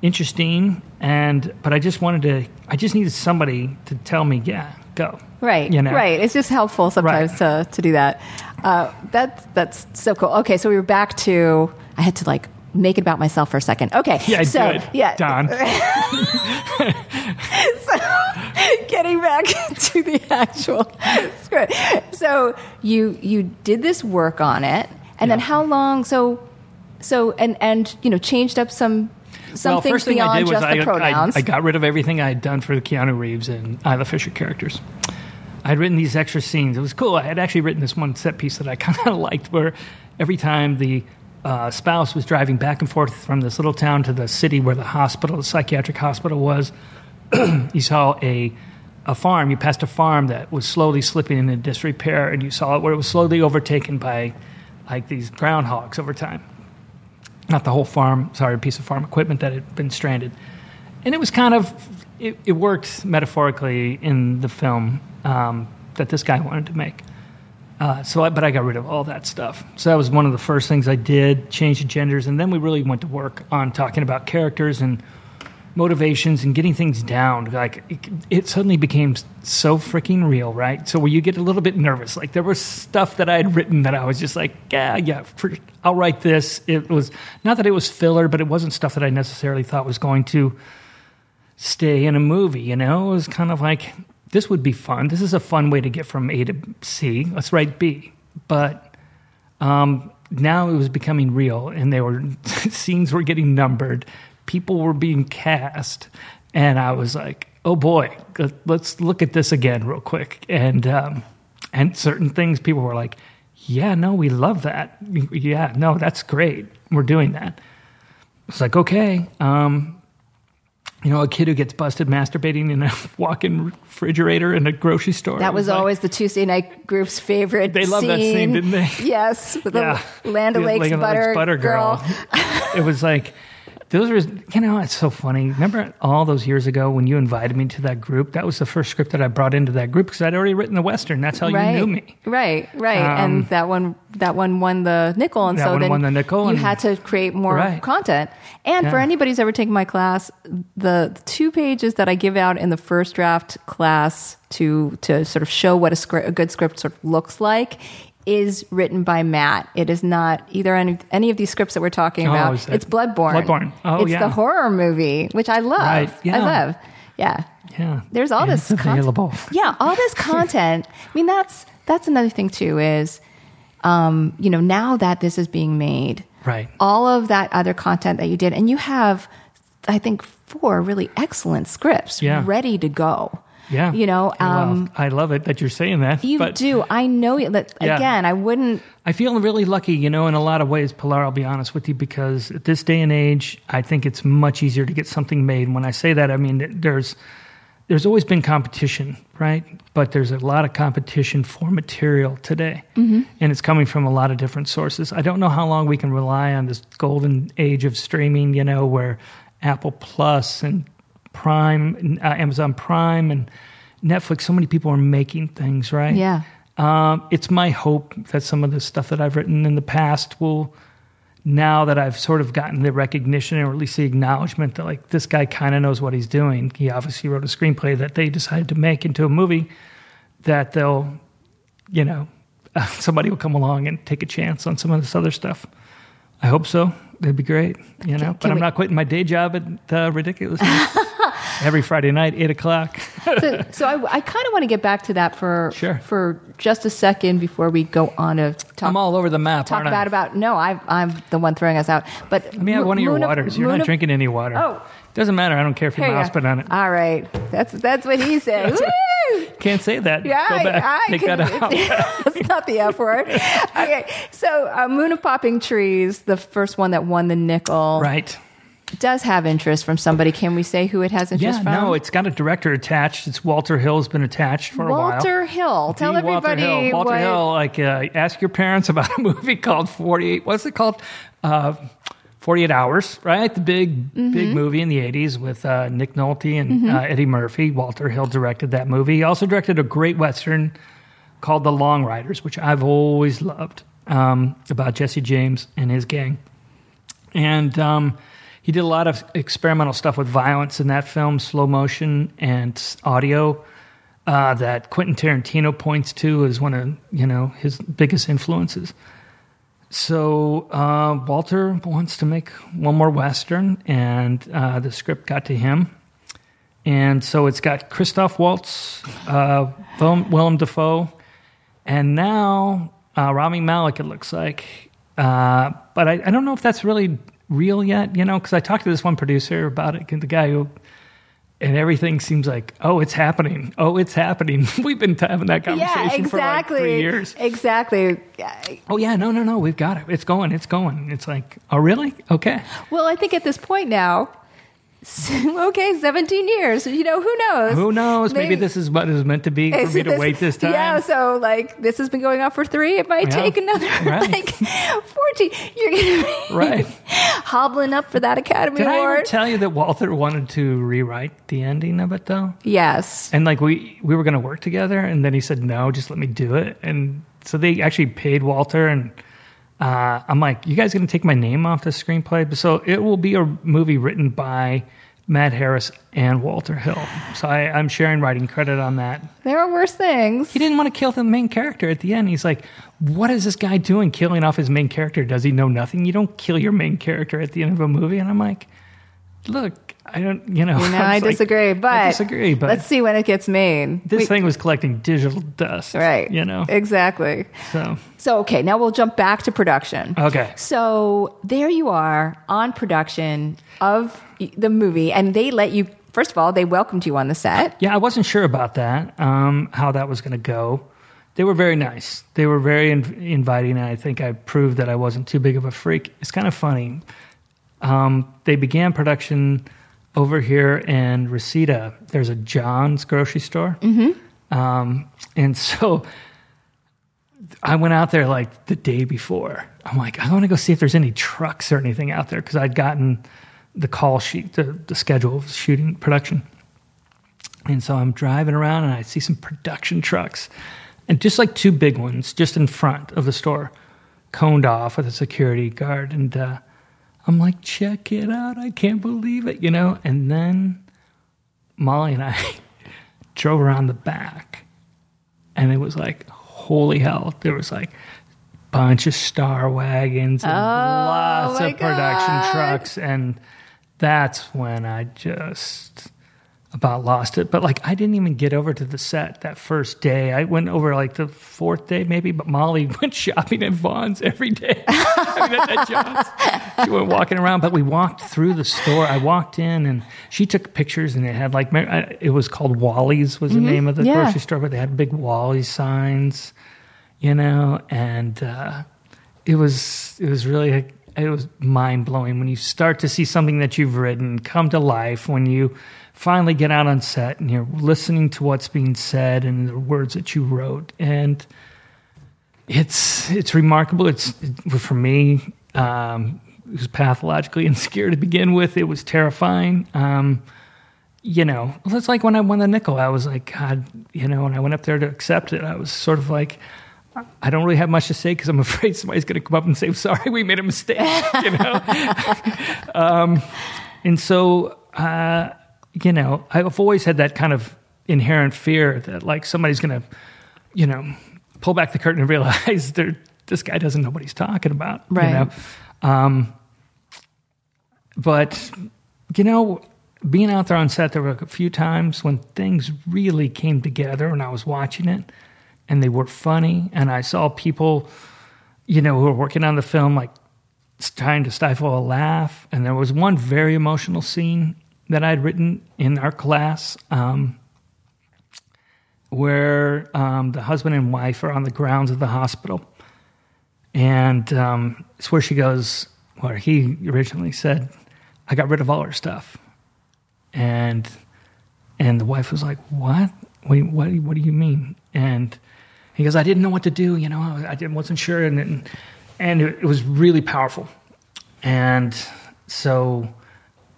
interesting and but I just wanted to I just needed somebody to tell me, yeah, go. Right, You know? right. It's just helpful sometimes to, to do that. Uh, that's that's so cool. Okay, so we were back to. I had to like make it about myself for a second. Okay, Yeah, so good. yeah, Don. getting back to the actual script. So you you did this work on it, and then how long? So so and and you know changed up some some well, first thing I beyond did was just I, the pronouns. I, I got rid of everything I had done for the Keanu Reeves and Isla Fisher characters. I had written these extra scenes. It was cool. I had actually written this one set piece that I kind of liked, where every time the uh, spouse was driving back and forth from this little town to the city where the hospital, the psychiatric hospital was, you saw a a farm. You passed a farm that was slowly slipping into disrepair, and you saw it where it was slowly overtaken by like these groundhogs over time. Not the whole farm, sorry, a piece of farm equipment that had been stranded. And it was kind of, it, it worked metaphorically in the film um, that this guy wanted to make. Uh, so, I, but I got rid of all that stuff. So that was one of the first things I did, change the genders, and then we really went to work on talking about characters and motivations and getting things down. Like it, it suddenly became so freaking real, right? So where you get a little bit nervous. Like there was stuff that I had written that I was just like, yeah, yeah, for, I'll write this. It was not that it was filler, but it wasn't stuff that I necessarily thought was going to stay in a movie. You know, it was kind of like this would be fun. This is a fun way to get from A to C. Let's write B, but. Um, now it was becoming real, and they were scenes were getting numbered, people were being cast, and I was like, "Oh boy, let's look at this again real quick." And um, and certain things, people were like, "Yeah, no, we love that. Yeah, no, that's great. We're doing that." It's like, okay, um, you know, a kid who gets busted masturbating in a walk-in refrigerator in a grocery store. That was, like, always the Tuesday night group's favorite. They loved that scene, didn't they? Yes, with Yeah. the Land O'Lakes The butter, butter girl. it was like those were you know it's so funny. Remember all those years ago when you invited me to that group? That was the first script that i brought into that group because i'd already written the western. That's how right, you knew me. Right, right, Um, and that one, that one won the Nicholl, and That so one then won the Nicholl, You and- had to create more Right. content. And for anybody who's ever taken my class, the two pages that I give out in the first draft class to to sort of show what a script, a good script sort of looks like. Is written by Matt. It is not either any, any of these scripts that we're talking Oh, about. It's Bloodborne. Bloodborne. Oh, it's yeah. the horror movie, which I love. Right, I love. Yeah. yeah There's all And this available yeah, all this content. I mean, that's that's another thing too. Is um, you know now that this is being made, right all of that other content that you did, and you have, I think, four really excellent scripts Yeah. ready to go. Yeah you know, Well, um, i love it that you're saying that you but do. I know you- that. Yeah. Again, I wouldn't. I feel really lucky, you know, in a lot of ways, Pilar, I'll be honest with you, because at this day and age, I think it's much easier to get something made. And when I say that, I mean there's there's always been competition, right? But there's a lot of competition for material today. Mm-hmm. And it's coming from a lot of different sources. I don't know how long we can rely on this golden age of streaming, you know, where Apple Plus and Prime, uh, Amazon Prime and Netflix, so many people are making things, right? Yeah. Um, it's my hope that some of the stuff that I've written in the past will, now that I've sort of gotten the recognition or at least the acknowledgement that like this guy kind of knows what he's doing. He obviously wrote a screenplay that they decided to make into a movie. That they'll, you know, somebody will come along and take a chance on some of this other stuff. I hope so. That'd be great, you know. but can I'm we- not quitting my day job at uh, Ridiculous every Friday night, eight o'clock. So, so I, I kind of want to get back to that for Sure. for just a second before we go on to talk I'm all over the map. talk bad about. No, I, I'm the one throwing us out. But Let me have one of your waters. You're not drinking any water. Oh. Doesn't matter. I don't care if your mouth's been on it. All right, that's that's what he said. Can't say that. Yeah, Go back. I, I Take can, that out. That's not the F word. Okay, so uh, Moon of Popping Trees, the first one that won the Nicholl, right. Does have interest from somebody. Can we say who it has interest Yeah, from? no, it's got a director attached. It's Walter Hill's been attached for a while. Walter Hill. Tell The everybody Walter Hill. Walter what. Hill, like, uh, ask your parents about a movie called 48. What's it called? Uh, 48 Hours, right? The big, Mm-hmm. big movie in the 80s with uh, Nick Nolte and uh, Eddie Murphy. Walter Hill directed that movie. He also directed a great Western called The Long Riders, which I've always loved, um, about Jesse James and his gang. And um, he did a lot of experimental stuff with violence in that film, slow motion and audio. Uh, that Quentin Tarantino points to as one of you know his biggest influences. So uh, Walter wants to make one more western, and uh, the script got to him, and so it's got Christoph Waltz, uh, Willem, Willem Dafoe, and now uh, Rami Malek. It looks like, uh, but I, I don't know if that's really real yet. You know, because I talked to this one producer about it, the guy who. And everything seems like, oh, it's happening. Oh, it's happening. We've been having that conversation Yeah, for like exactly. three years. Exactly. Oh yeah, no, no, no, we've got it. It's going. It's going. It's like, oh really? Okay. Well, I think at this point now, okay, 17 years. You know, who knows? Who knows? Maybe, this is what it was meant to be for me to this- wait this time. Yeah, so like this has been going on for three. It might Yeah. take another Right. like 14. You're going to be Right. hobbling up for that Academy Did I ever tell you that Walter wanted to rewrite the ending of it though? yes. And like we we were going to work together, and then he said no, just let me do it. And so they actually paid Walter, and uh, I'm like, you guys going to take my name off the screenplay? So it will be a movie written by Matt Harris and Walter Hill. So I, I'm sharing writing credit on that. There are worse things. He didn't want to kill the main character at the end. He's like, what is this guy doing killing off his main character? Does he know nothing? You don't kill your main character at the end of a movie. And I'm like, look, I don't, you know. You know, I like, disagree, but I disagree, but let's see when it gets made. this We- thing was collecting digital dust. right? You know. exactly. So So okay, now we'll jump back to production. okay. So there you are on production of the movie, and they let you. First of all, they welcomed you on the set. Yeah, I wasn't sure about that. Um, how that was going to go. They were very nice. They were very in- inviting, and I think I proved that I wasn't too big of a freak. It's kind of funny. Um, they began production over here in Reseda. There's a John's grocery store, mm-hmm. um, and so I went out there like the day before. I'm like, I want to go see if there's any trucks or anything out there because I'd gotten the call sheet, the, the schedule of shooting production. And so I'm driving around and I see some production trucks and just like two big ones just in front of the store, coned off with a security guard. And uh, I'm like, check it out. I can't believe it, you know? And then Molly and I drove around the back and it was like, holy hell. There was like, a bunch of star wagons and oh lots Oh my of production God. trucks and that's when i just about lost it but like i didn't even get over to the set that first day. I went over like the fourth day maybe but molly went shopping at Vons every day. I mean, at that John's. she went walking around but we walked through the store. I walked in and she took pictures and it had like it was called wally's was the name of the Yeah. grocery store but they had big wally's signs you know, and uh, it was it was really it was mind blowing when you start to see something that you've written come to life when you finally get out on set and you're listening to what's being said and the words that you wrote. And it's it's remarkable. It's it, for me um, it was pathologically insecure to begin with. It was terrifying. Um, you know, it's like when I won the Nicholl, I was like, God, you know, when I went up there to accept it, I was sort of like, I don't really have much to say because I'm afraid somebody's going to come up and say, sorry, we made a mistake, you know? um, and so, uh, you know, I've always had that kind of inherent fear that like somebody's going to, you know, pull back the curtain and realize they're, this guy doesn't know what he's talking about. Right. You know? Um, but, you know, being out there on set, there were a few times when things really came together and I was watching it and they were funny. And I saw people, you know, who were working on the film, like trying to stifle a laugh. And there was one very emotional scene that I'd written in our class um, where um, the husband and wife are on the grounds of the hospital. And um, it's where she goes, where he originally said, I got rid of all her stuff. And and the wife was like, "What? Wait, what? What do you mean?" And he goes, "I didn't know what to do. You know, I didn't, wasn't sure." And and, it was really powerful. And so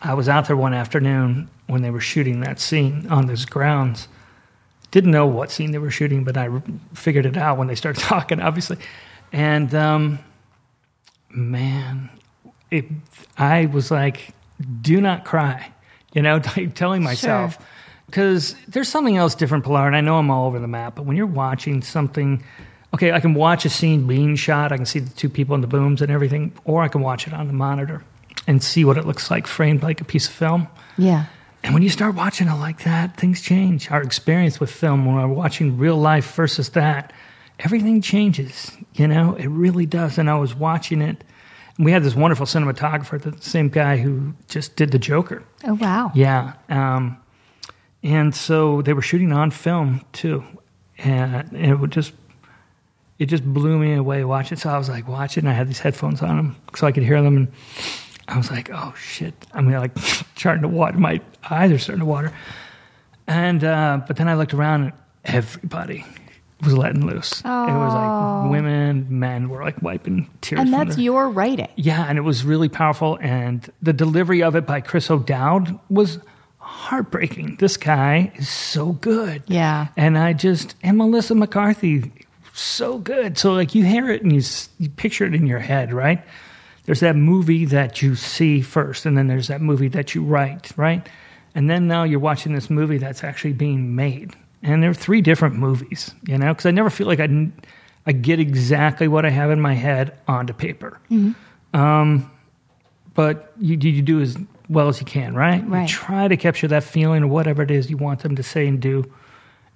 I was out there one afternoon when they were shooting that scene on those grounds. Didn't know what scene they were shooting, but I figured it out when they started talking, obviously. And um, man, it, I was like, "Do not cry." you know, like telling myself. Because there's something else different, Pilar, and I know I'm all over the map, but when you're watching something, okay, I can watch a scene being shot, I can see the two people in the booms and everything, or I can watch it on the monitor and see what it looks like framed like a piece of film. Yeah. And when you start watching it like that, things change. Our experience with film, when we're watching real life versus that, everything changes. You know, it really does. And I was watching it. And we had this wonderful cinematographer, the same guy who just did the Joker. Oh wow. Yeah. Um, and so they were shooting on film too. And, it would just, it just blew me away watching. So I was like watching. And I had these headphones on them so I could hear them. And I was like, oh shit. I mean, like starting to water. My eyes are starting to water. And uh, but then I looked around and everybody was letting loose. It was like women, men were like wiping tears. And that's their- your writing. yeah, and it was really powerful. And the delivery of it by Chris O'Dowd was heartbreaking. This guy is so good. Yeah. And I just, and Melissa McCarthy, so good. So, like, you hear it and you, you picture it in your head, right? There's that movie that you see first, and then there's that movie that you write, right? And then now you're watching this movie that's actually being made. And there are three different movies, you know, because I never feel like I, I get exactly what I have in my head onto paper mm-hmm. um, but you, you do as well as you can, right? Right. You try to capture that feeling or whatever it is you want them to say and do,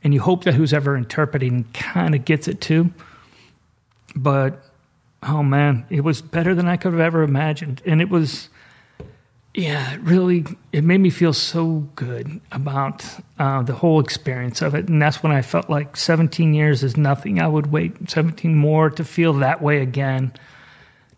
and you hope that who's ever interpreting kind of gets it too. But oh man, it was better than I could have ever imagined, and it was, yeah, it really, it made me feel so good about uh, the whole experience of it, and that's when I felt like 17 years is nothing. I would wait 17 more to feel that way again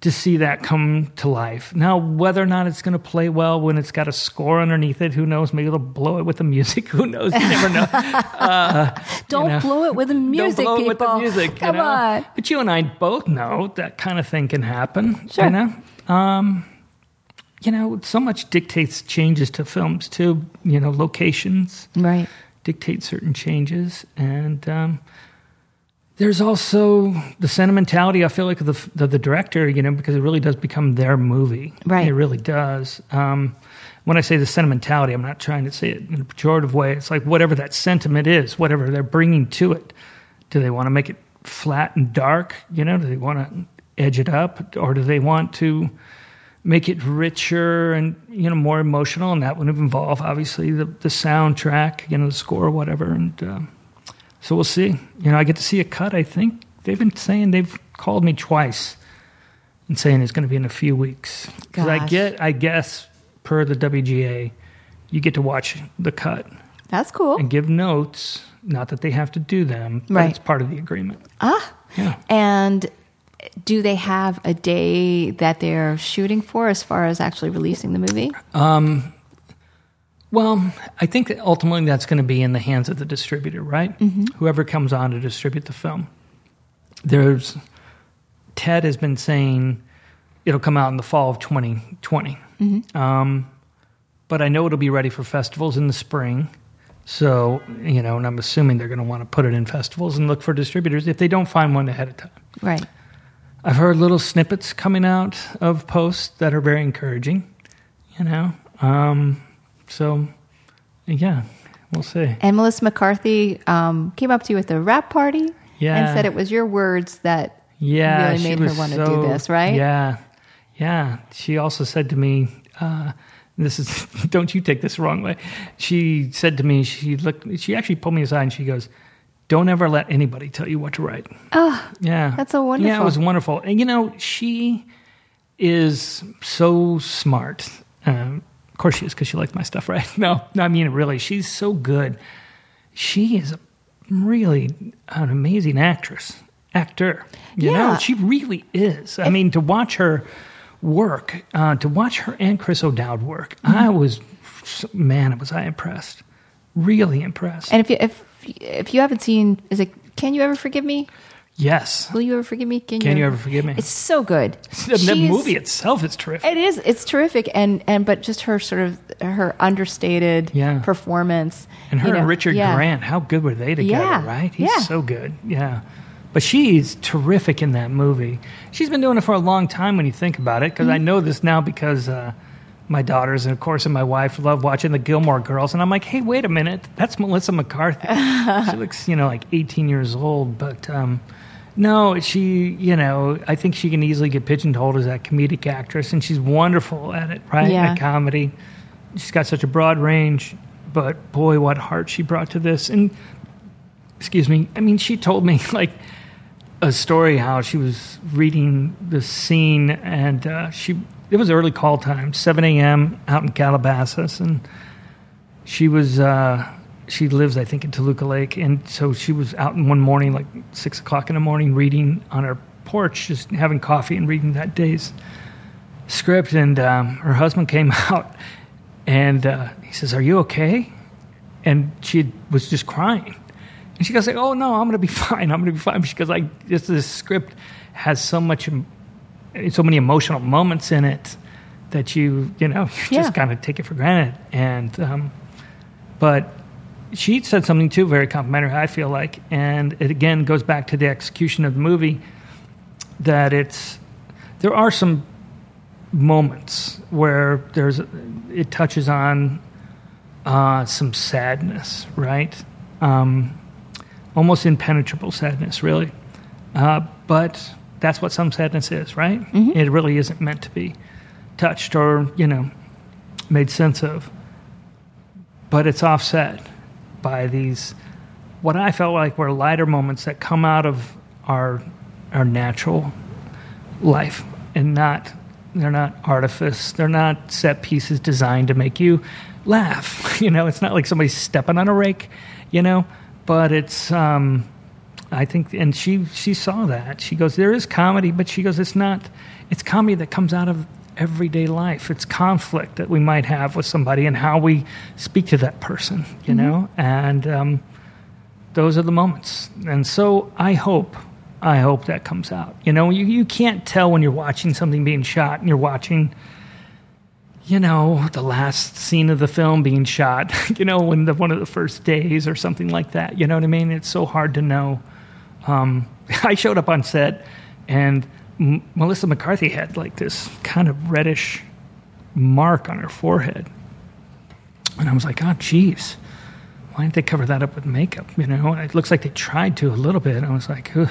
to see that come to life. Now, whether or not it's going to play well when it's got a score underneath it, who knows? Maybe they'll blow it with the music. Who knows? You never know. Don't know. blow it with the music, Don't blow people. it with the music. you Come know? on. But you and I both know that kind of thing can happen. Sure. You know? Um, you know, so much dictates changes to films too. You know, locations Right. dictate certain changes and um, there's also the sentimentality i feel like of the, of the director you know because it really does become their movie. Right. it really does. Um, when i say the sentimentality i'm not trying to say it in a pejorative way. It's like whatever that sentiment is whatever they're bringing to it. Do they want to make it flat and dark? You know do they want to edge it up? Or do they want to make it richer and you know more emotional? And that would involve obviously the, the soundtrack you know the score or whatever. And um, so we'll see you know i get to see a cut i think they've been saying they've called me twice and saying it's going to be in a few weeks because i get i guess per the wga you get to watch the cut That's cool. and give notes not that they have to do them but Right. it's part of the agreement Ah. yeah And do they have a day that they're shooting for as far as actually releasing the movie? Well, I think that ultimately that's going to be in the hands of the distributor, right? Whoever comes on to distribute the film. There's Ted has been saying it'll come out in the fall of 2020. Um, but I know it'll be ready for festivals in the spring. So, you know, and I'm assuming they're going to want to put it in festivals and look for distributors if they don't find one ahead of time. Right. I've heard little snippets coming out of posts that are very encouraging, you know. Um, so, yeah, we'll see. And Melissa McCarthy um, came up to you at the wrap party Yeah. and said it was your words that Yeah, really made her want to do this, right? Yeah, yeah. She also said to me, uh, "This is don't you take this the wrong way." She said to me, she looked, she actually pulled me aside and she goes, "Don't ever let anybody tell you what to write." Oh, Yeah, That's so wonderful. Yeah, it was wonderful. And you know, she is so smart. Um, of course, she is because she liked my stuff, right? No, no, I mean, really, she's so good. She is really an amazing actress, actor. You Yeah. know, she really is. I mean, to watch her work, uh, to watch her and Chris O'Dowd work, Mm-hmm. I was, man, was I impressed. Really impressed. and if you if if you haven't seen, is it? Can you ever forgive me? Yes. Will you ever forgive me? Can you ever forgive me? It's so good. The, movie itself is terrific. It is. It's terrific, and and but just her sort of her understated Yeah. performance, And her you know, and Richard yeah. Grant, how good were they together, Yeah, right? He's yeah. so good. Yeah. But she's terrific in that movie. She's been doing it for a long time when you think about it, because Mm-hmm. I know this now because uh, my daughters and, of course, and my wife love watching the Gilmore Girls. And I'm like, hey, wait a minute. That's Melissa McCarthy. she looks, you know, like 18 years old. But um, no, she, you know, I think she can easily get pigeonholed as that comedic actress. And she's wonderful at it, right? Yeah. At comedy. She's got such a broad range. But boy, what heart she brought to this. And excuse me. I mean, she told me like a story how she was reading the scene and uh, she it was early call time, seven a.m. out in Calabasas, and she was uh, she lives I think in Toluca Lake, and so she was out in one morning like six o'clock in the morning reading on her porch, just having coffee and reading that day's script, and um, her husband came out, and uh, he says, "Are you okay?" And she was just crying, and she goes, like, "Oh no, I'm going to be fine. I'm going to be fine." She goes, "Like this, this script has so much, so many emotional moments in it that you, you know, you Yeah. just kind of take it for granted." And um, but she said something too very complimentary i feel like. And it again goes back to the execution of the movie that it's there are some moments where there's it touches on uh, some sadness right? Um, almost impenetrable sadness really. Uh, but that's what some sadness is right? It really isn't meant to be touched or you know made sense of. But it's offset by these what I felt like were lighter moments that come out of our our natural life and not they're not artifice they're not set pieces designed to make you laugh. You know it's not like somebody's stepping on a rake you know but it's um I think and she she saw that. She goes there is comedy but she goes it's not it's comedy that comes out of everyday life it's conflict that we might have with somebody and how we speak to that person you know and um those are the moments. And so I hope, I hope that comes out. You know, you, you can't tell when you're watching something being shot and you're watching, you know, the last scene of the film being shot, you know, when the, one of the first days or something like that. You know what I mean? It's so hard to know. Um, I showed up on set and M- Melissa McCarthy had like this kind of reddish mark on her forehead. And I was like, oh, jeez, why didn't they cover that up with makeup? You know, it looks like they tried to a little bit. I was like, Ugh,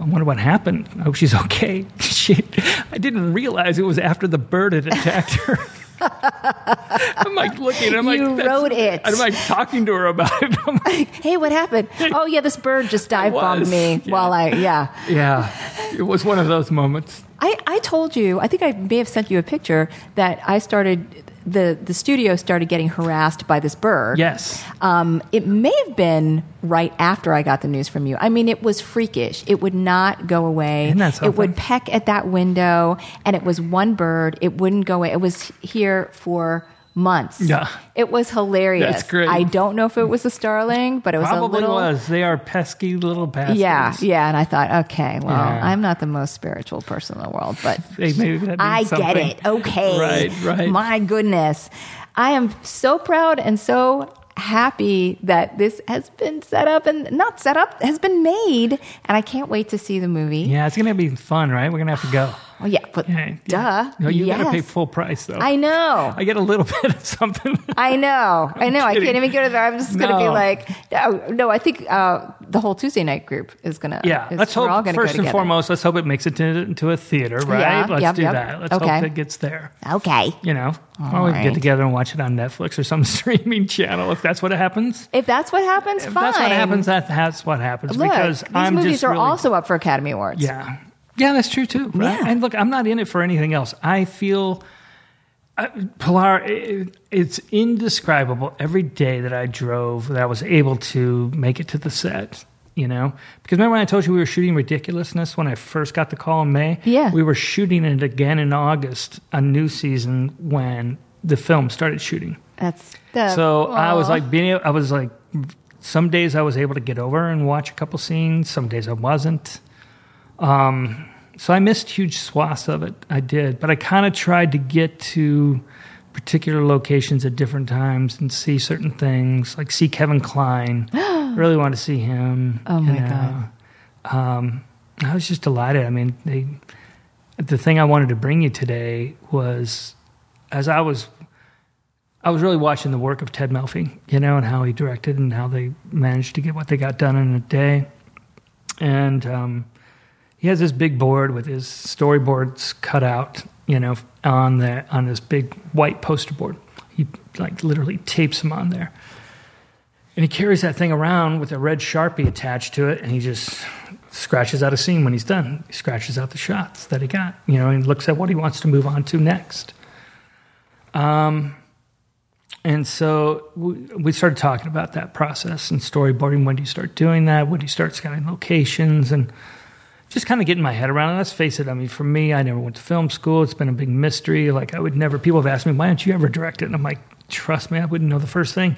I wonder what happened. I hope she's okay. she, I didn't realize it was after the bird had attacked her. I'm like looking. I'm like, You wrote it. I'm like talking to her about it. I'm like, Hey, what happened? Oh yeah, this bird just dive bombed me yeah. while I yeah. yeah, it was one of those moments. I, I told you, I think I may have sent you a picture that I started the the studio started getting harassed by this bird. Yes. Um, it may have been right after I got the news from you. I mean, it was freakish. It would not go away. Isn't that it would peck at that window, and it was one bird. It wouldn't go away. It was here for months. Yeah. It was hilarious. That's great. I don't know if it was a starling, but it was Probably a little. was. They are pesky little bastards. Yeah, yeah, and I thought, okay, well, Yeah. I'm not the most spiritual person in the world, but Hey, maybe that means I get it. Okay. Right, right. My goodness. I am so proud and so happy that this has been set up and not set up, has been made. And I can't wait to see the movie. Yeah, it's gonna be fun, right? We're gonna have to go. Oh, yeah, but Yeah, duh. yeah. No, you gotta pay full price though. I know. I get a little bit of something. I know. I know. I can't even go to there. I'm just going to be like, no, no I think uh, the whole Tuesday night group is going to. Yeah, let's we're all hope first go and foremost. Let's hope it makes it to, into a theater, right? Yeah, let's yep, do yep. that. Let's Okay. hope it gets there. Okay. You know, All or we can right. get together and watch it on Netflix or some streaming channel if that's what happens. If that's what happens, fine. If fine. that's what happens, that, that's what happens. Look, because these I'm movies just are really, also up for Academy Awards. Yeah. Yeah, that's true too. Right? Yeah. And look, I'm not in it for anything else. I feel uh, Pilar, it, it's indescribable every day that I drove that I was able to make it to the set. You know, because remember when I told you we were shooting Ridiculousness when I first got the call in May? Yeah. We were shooting it again in August, a new season when the film started shooting. That's the. So I was like being I was like some days I was able to get over and watch a couple scenes, some days I wasn't. Um, so I missed huge swaths of it. I did, but I kind of tried to get to particular locations at different times and see certain things, like see Kevin Kline. really wanted to see him. Oh, my know. Um, I was just delighted. I mean, they, the thing I wanted to bring you today was as I was I was really watching the work of Ted Melfi, you know, and how he directed and how they managed to get what they got done in a day. And um, he has this big board with his storyboards cut out, you know, on the on this big white poster board. He like literally tapes them on there. And he carries that thing around with a red sharpie attached to it, and he just scratches out a scene when he's done. He scratches out the shots that he got, you know, and looks at what he wants to move on to next. Um, and so we, started talking about that process and storyboarding. When do you start doing that? When do you start scouting locations? And just kind of getting my head around it. Let's face it. I mean, for me, I never went to film school. It's been a big mystery. Like I would never. People have asked me, "Why don't you ever direct it?" And I'm like, "Trust me, I wouldn't know the first thing."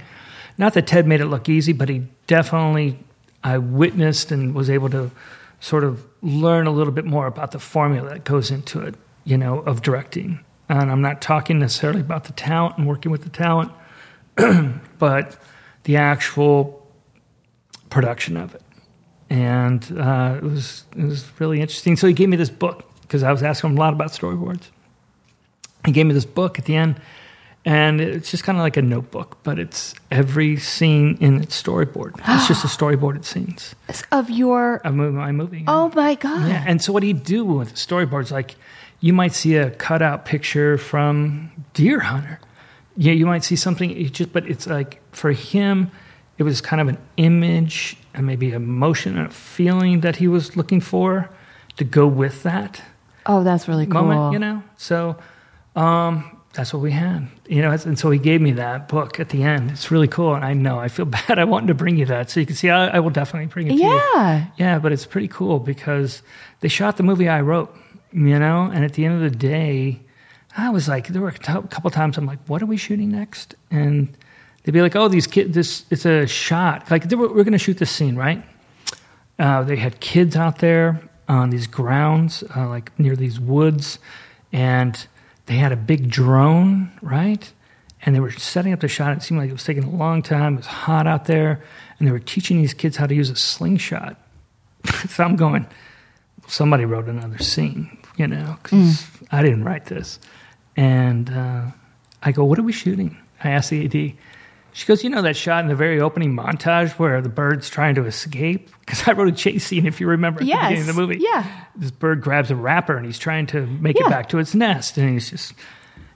Not that Ted made it look easy, but he definitely I witnessed and was able to sort of learn a little bit more about the formula that goes into it, you know, of directing. And I'm not talking necessarily about the talent and working with the talent, but the actual production of it. And uh, it was it was really interesting. So he gave me this book because I was asking him a lot about storyboards. He gave me this book at the end, and it's just kind of like a notebook, but it's every scene in its storyboard. It's just a storyboarded scenes Of your. of mo- my movie. Oh my God. Yeah, and so what do you do with storyboards? Like, you might see a cutout picture from Deer Hunter. Yeah, you might see something. It just, but it's like for him, it was kind of an image and maybe a motion and a feeling that he was looking for to go with that Oh, that's really cool. moment. You know, so um, that's what we had. You know, and so he gave me that book at the end. It's really cool, and I know I feel bad. I wanted to bring you that so you can see. I, I will definitely bring it. to you. Yeah. Yeah, but it's pretty cool because they shot the movie I wrote, you know, and at the end of the day, I was like, there were a couple times I'm like, what are we shooting next? And they'd be like, oh, these kids, this, it's a shot. Like, were, we're going to shoot this scene, right? Uh, they had kids out there on these grounds, uh, like near these woods, and they had a big drone, right? And they were setting up the shot. It seemed like it was taking a long time. It was hot out there, and they were teaching these kids how to use a slingshot. so I'm going, somebody wrote another scene, you know, 'cause I didn't write this. And uh, I go, what are we shooting? I asked the AD. She goes, you know that shot in the very opening montage where the bird's trying to escape? Because I wrote a chase scene, if you remember, at Yes. the beginning of the movie. Yeah. This bird grabs a wrapper and he's trying to make Yeah. it back to its nest. And he's just,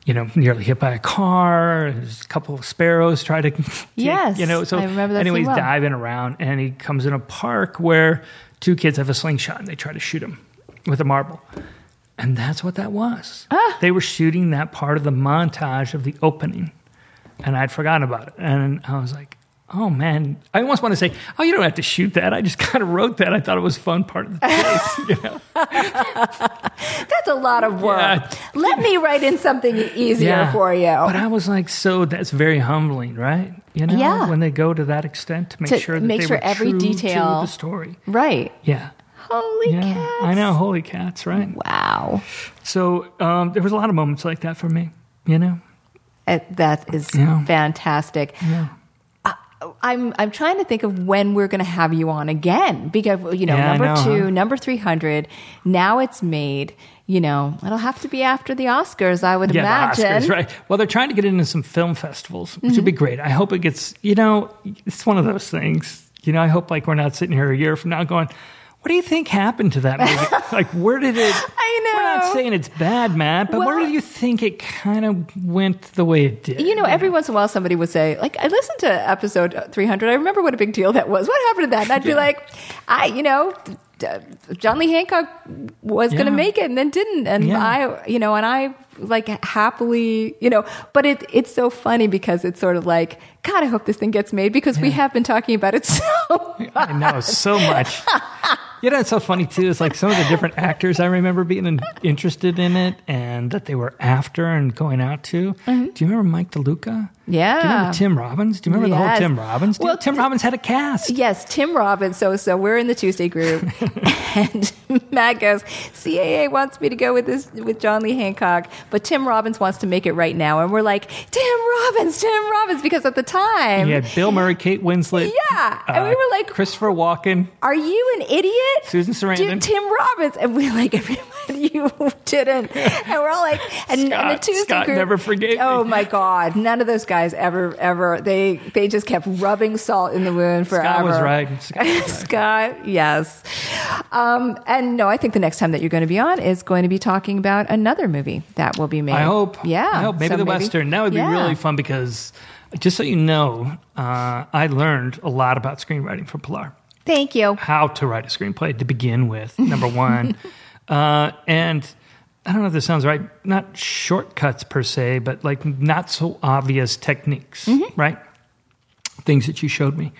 you know, nearly hit by a car. There's a couple of sparrows try to, Yes, you know. So I remember that anyway, scene he's well. diving around and he comes in a park where two kids have a slingshot and they try to shoot him with a marble. And that's what that was. Ah. They were shooting that part of the montage of the opening. And I'd forgotten about it. And I was like, oh man. I almost want to say, oh, you don't have to shoot that. I just kind of wrote that. I thought it was fun part of the chase. you know? That's a lot of work. Yeah. Let me write in something easier Yeah. for you. But I was like, so that's very humbling, right? You know, Yeah. when they go to that extent to make To sure that make they sure were every true detail- to the story. right. Yeah. Holy Yeah. cats. I know. Holy cats, right? Wow. So um, there was a lot of moments like that for me, you know? Uh, That is Yeah. fantastic. I- I'm I'm trying to think of when we're going to have you on again because you know Yeah, number know, two, huh? number three hundred. Now it's made. You know, it'll have to be after the Oscars, I would Yeah, imagine. the Oscars, right? Well, they're trying to get into some film festivals, which would be Mm-hmm. great. I hope it gets. You know, it's one of those things. You know, I hope like we're not sitting here a year from now going, "What do you think happened to that movie? like, where did it?" I know. We're not saying it's bad, Matt, but where do you think it kind of went the way it did? You know, every once in a while, somebody would say, like, I listened to episode 300. I remember what a big deal that was. What happened to that? And I'd be like, I, you know, d- John Lee Hancock was going to make it and then didn't. And Yeah. I, you know, and I like happily, you know, but it, it's so funny because it's sort of like, God, I hope this thing gets made because we have been talking about it so I know so much. You know, it's so funny too. It's like some of the different actors I remember being in, interested in it, and that they were after and going out to. Mm-hmm. Do you remember Mike DeLuca? Yeah. Do you remember Tim Robbins? Do you remember the whole Tim Robbins? Well, Tim t- Robbins had a cast. Yes, Tim Robbins. So, so we're in the Tuesday group, and Matt goes, "CAA wants me to go with this with John Lee Hancock, but Tim Robbins wants to make it right now." And we're like, "Tim Robbins, Tim Robbins," because at the time, He had Bill Murray, Kate Winslet. uh, Yeah, and we were like- Christopher Walken. "Are you an idiot?" Susan Sarandon. Dude, Tim Robbins, and we're like everybody you didn't, and we're all like, and, and the Tuesday Scott group never forgave me. Oh my God, none of those guys ever, ever. They they just kept rubbing salt in the wound forever. Scott was right. Scott was right. Scott, yes. Um, and no, I think the next time that you're going to be on is going to be talking about another movie that will be made. I hope. Yeah. I hope. Maybe So the Western. That would be yeah. really fun because, just so you know, uh, I learned a lot about screenwriting from Pilar. Thank you. how to write a screenplay to begin with, number one. uh, and I don't know if this sounds right, not shortcuts per se, but like not so obvious techniques, mm-hmm. right? Things that you showed me.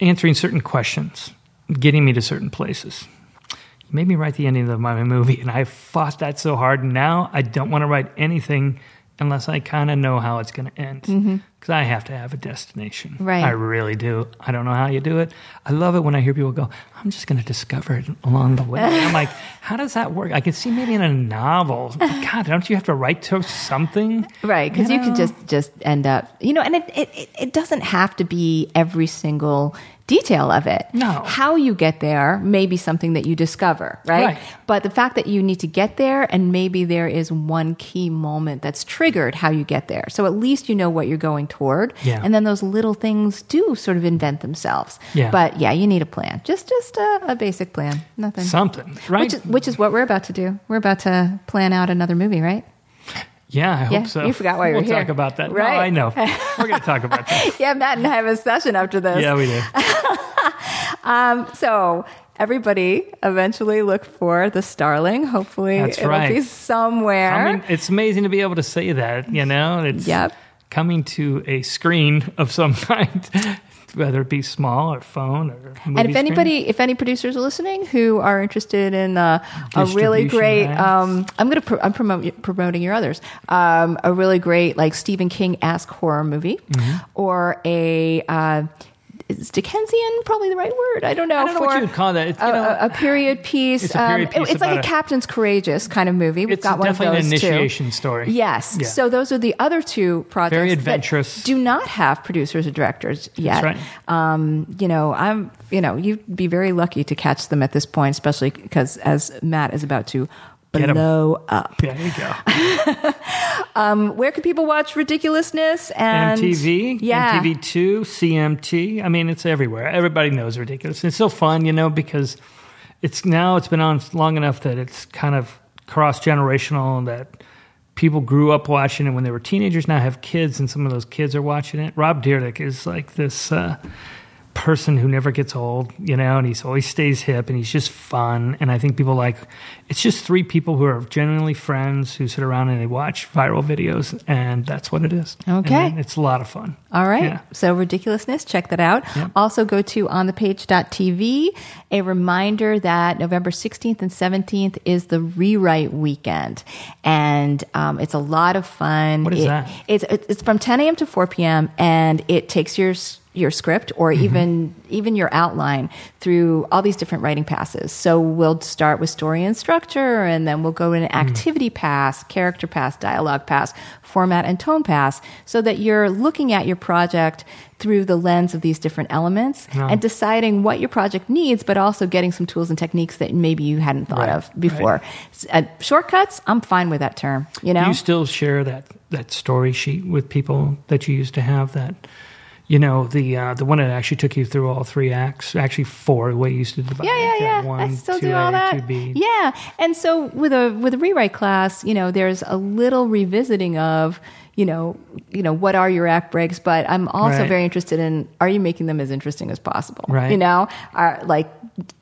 Answering certain questions, getting me to certain places. You made me write the ending of my movie, and I fought that so hard. Now I don't want to write anything unless I kind of know how it's going to end. Mm-hmm. Because I have to have a destination. Right. I really do. I don't know how you do it. I love it when I hear people go, I'm just going to discover it along the way. I'm like, how does that work? I can see maybe in a novel. God, don't you have to write to something? Right, because you, know? can just just end up, you know, and it it- it doesn't have to be every single detail of it. No. how you get there may be something that you discover, right? Right. But the fact that you need to get there, and maybe there is one key moment that's triggered how you get there. So at least you know what you're going toward, Yeah. and then those little things do sort of invent themselves. Yeah. But yeah, you need a plan, just just a, a basic plan, nothing. Something, right? Which is, which is what we're about to do. We're about to plan out another movie, right? yeah, I Yeah, hope so. you forgot why you we'll were here. talk about that. Right. No, I know. We're going to talk about that. Yeah, Matt and I have a session after this. Yeah, we do. So everybody eventually look for the Starling. Hopefully That's it'll right. be somewhere. I mean, it's amazing to be able to say that, you know? It's Yep. coming to a screen of some kind, whether it be small or phone or movie and if screen. anybody, if any producers are listening who are interested in uh, a really great, um, I'm going to pro- I'm promote, promoting your others, um, a really great like Stephen King esque horror movie, Mm-hmm. or a uh, is Dickensian probably the right word? I don't know. I don't know what you would call that. It's, you a, know, a- period piece. It's a period um, it's like a a- Captain's Courageous kind of movie. We've got one of definitely an those too. initiation story. Yes. Yeah. So those are the other two projects. Very adventurous. do not have producers or directors yet. right. Um, you know, I'm. You know, you'd be very lucky to catch them at this point, especially because as Matt is about to. Blow up. there you go. Where can people watch Ridiculousness and MTV, Yeah. MTV2, CMT. I mean, it's everywhere. Everybody knows ridiculous. It's so fun, you know, because it's now it's been on long enough that it's kind of cross generational that people grew up watching it when they were teenagers. Now have kids, and some of those kids are watching it. Rob Dyrdek is like this. Uh, person who never gets old, you know, and he's always stays hip and he's just fun. And I think people like it's just three people who are genuinely friends who sit around and they watch viral videos, and that's what it is. Okay. And it's a lot of fun. All right. Yeah. So ridiculousness, check that out. Also go to onthepage.tv. A reminder that November 16th and 17th is the rewrite weekend. And um, it's a lot of fun. What is It- that? It's, it's from 10 a.m. to 4 p.m. and it takes your your script or Mm-hmm. even even your outline through all these different writing passes. So we'll start with story and structure, and then we'll go in an Mm. activity pass, character pass, dialogue pass, format and tone pass, so that you're looking at your project through the lens of these different elements and deciding what your project needs, but also getting some tools and techniques that maybe you hadn't thought Right, of before. S- Uh, shortcuts, I'm fine with that term. You know, Do you still share that that story sheet with people that you used to have that? You know the uh, the one that actually took you through all three acts, actually four. The way you used to divide yeah, yeah, yeah. One, I still do all A, that. Yeah, and so with a with a rewrite class, you know, there's a little revisiting of you know, you know, what are your act breaks? But I'm also Right. very interested in are you making them as interesting as possible? Right. You know, are like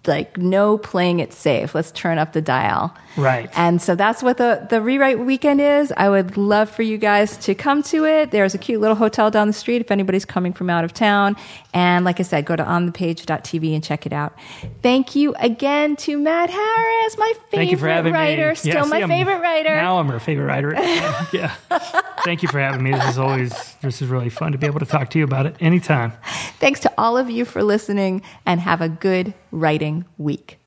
like no playing it safe. Let's turn up the dial. Right. And so that's what the, the rewrite weekend is. I would love for you guys to come to it. There's a cute little hotel down the street if anybody's coming from out of town. And like I said, go to onthepage.tv and check it out. Thank you again to Matt Harris, my favorite Thank you for having writer, me. still Yeah, my see, I'm- favorite writer. Now I'm her favorite writer. yeah thank you for having me. This is always this is really fun to be able to talk to you about it anytime. Thanks to all of you for listening and have a good writing week.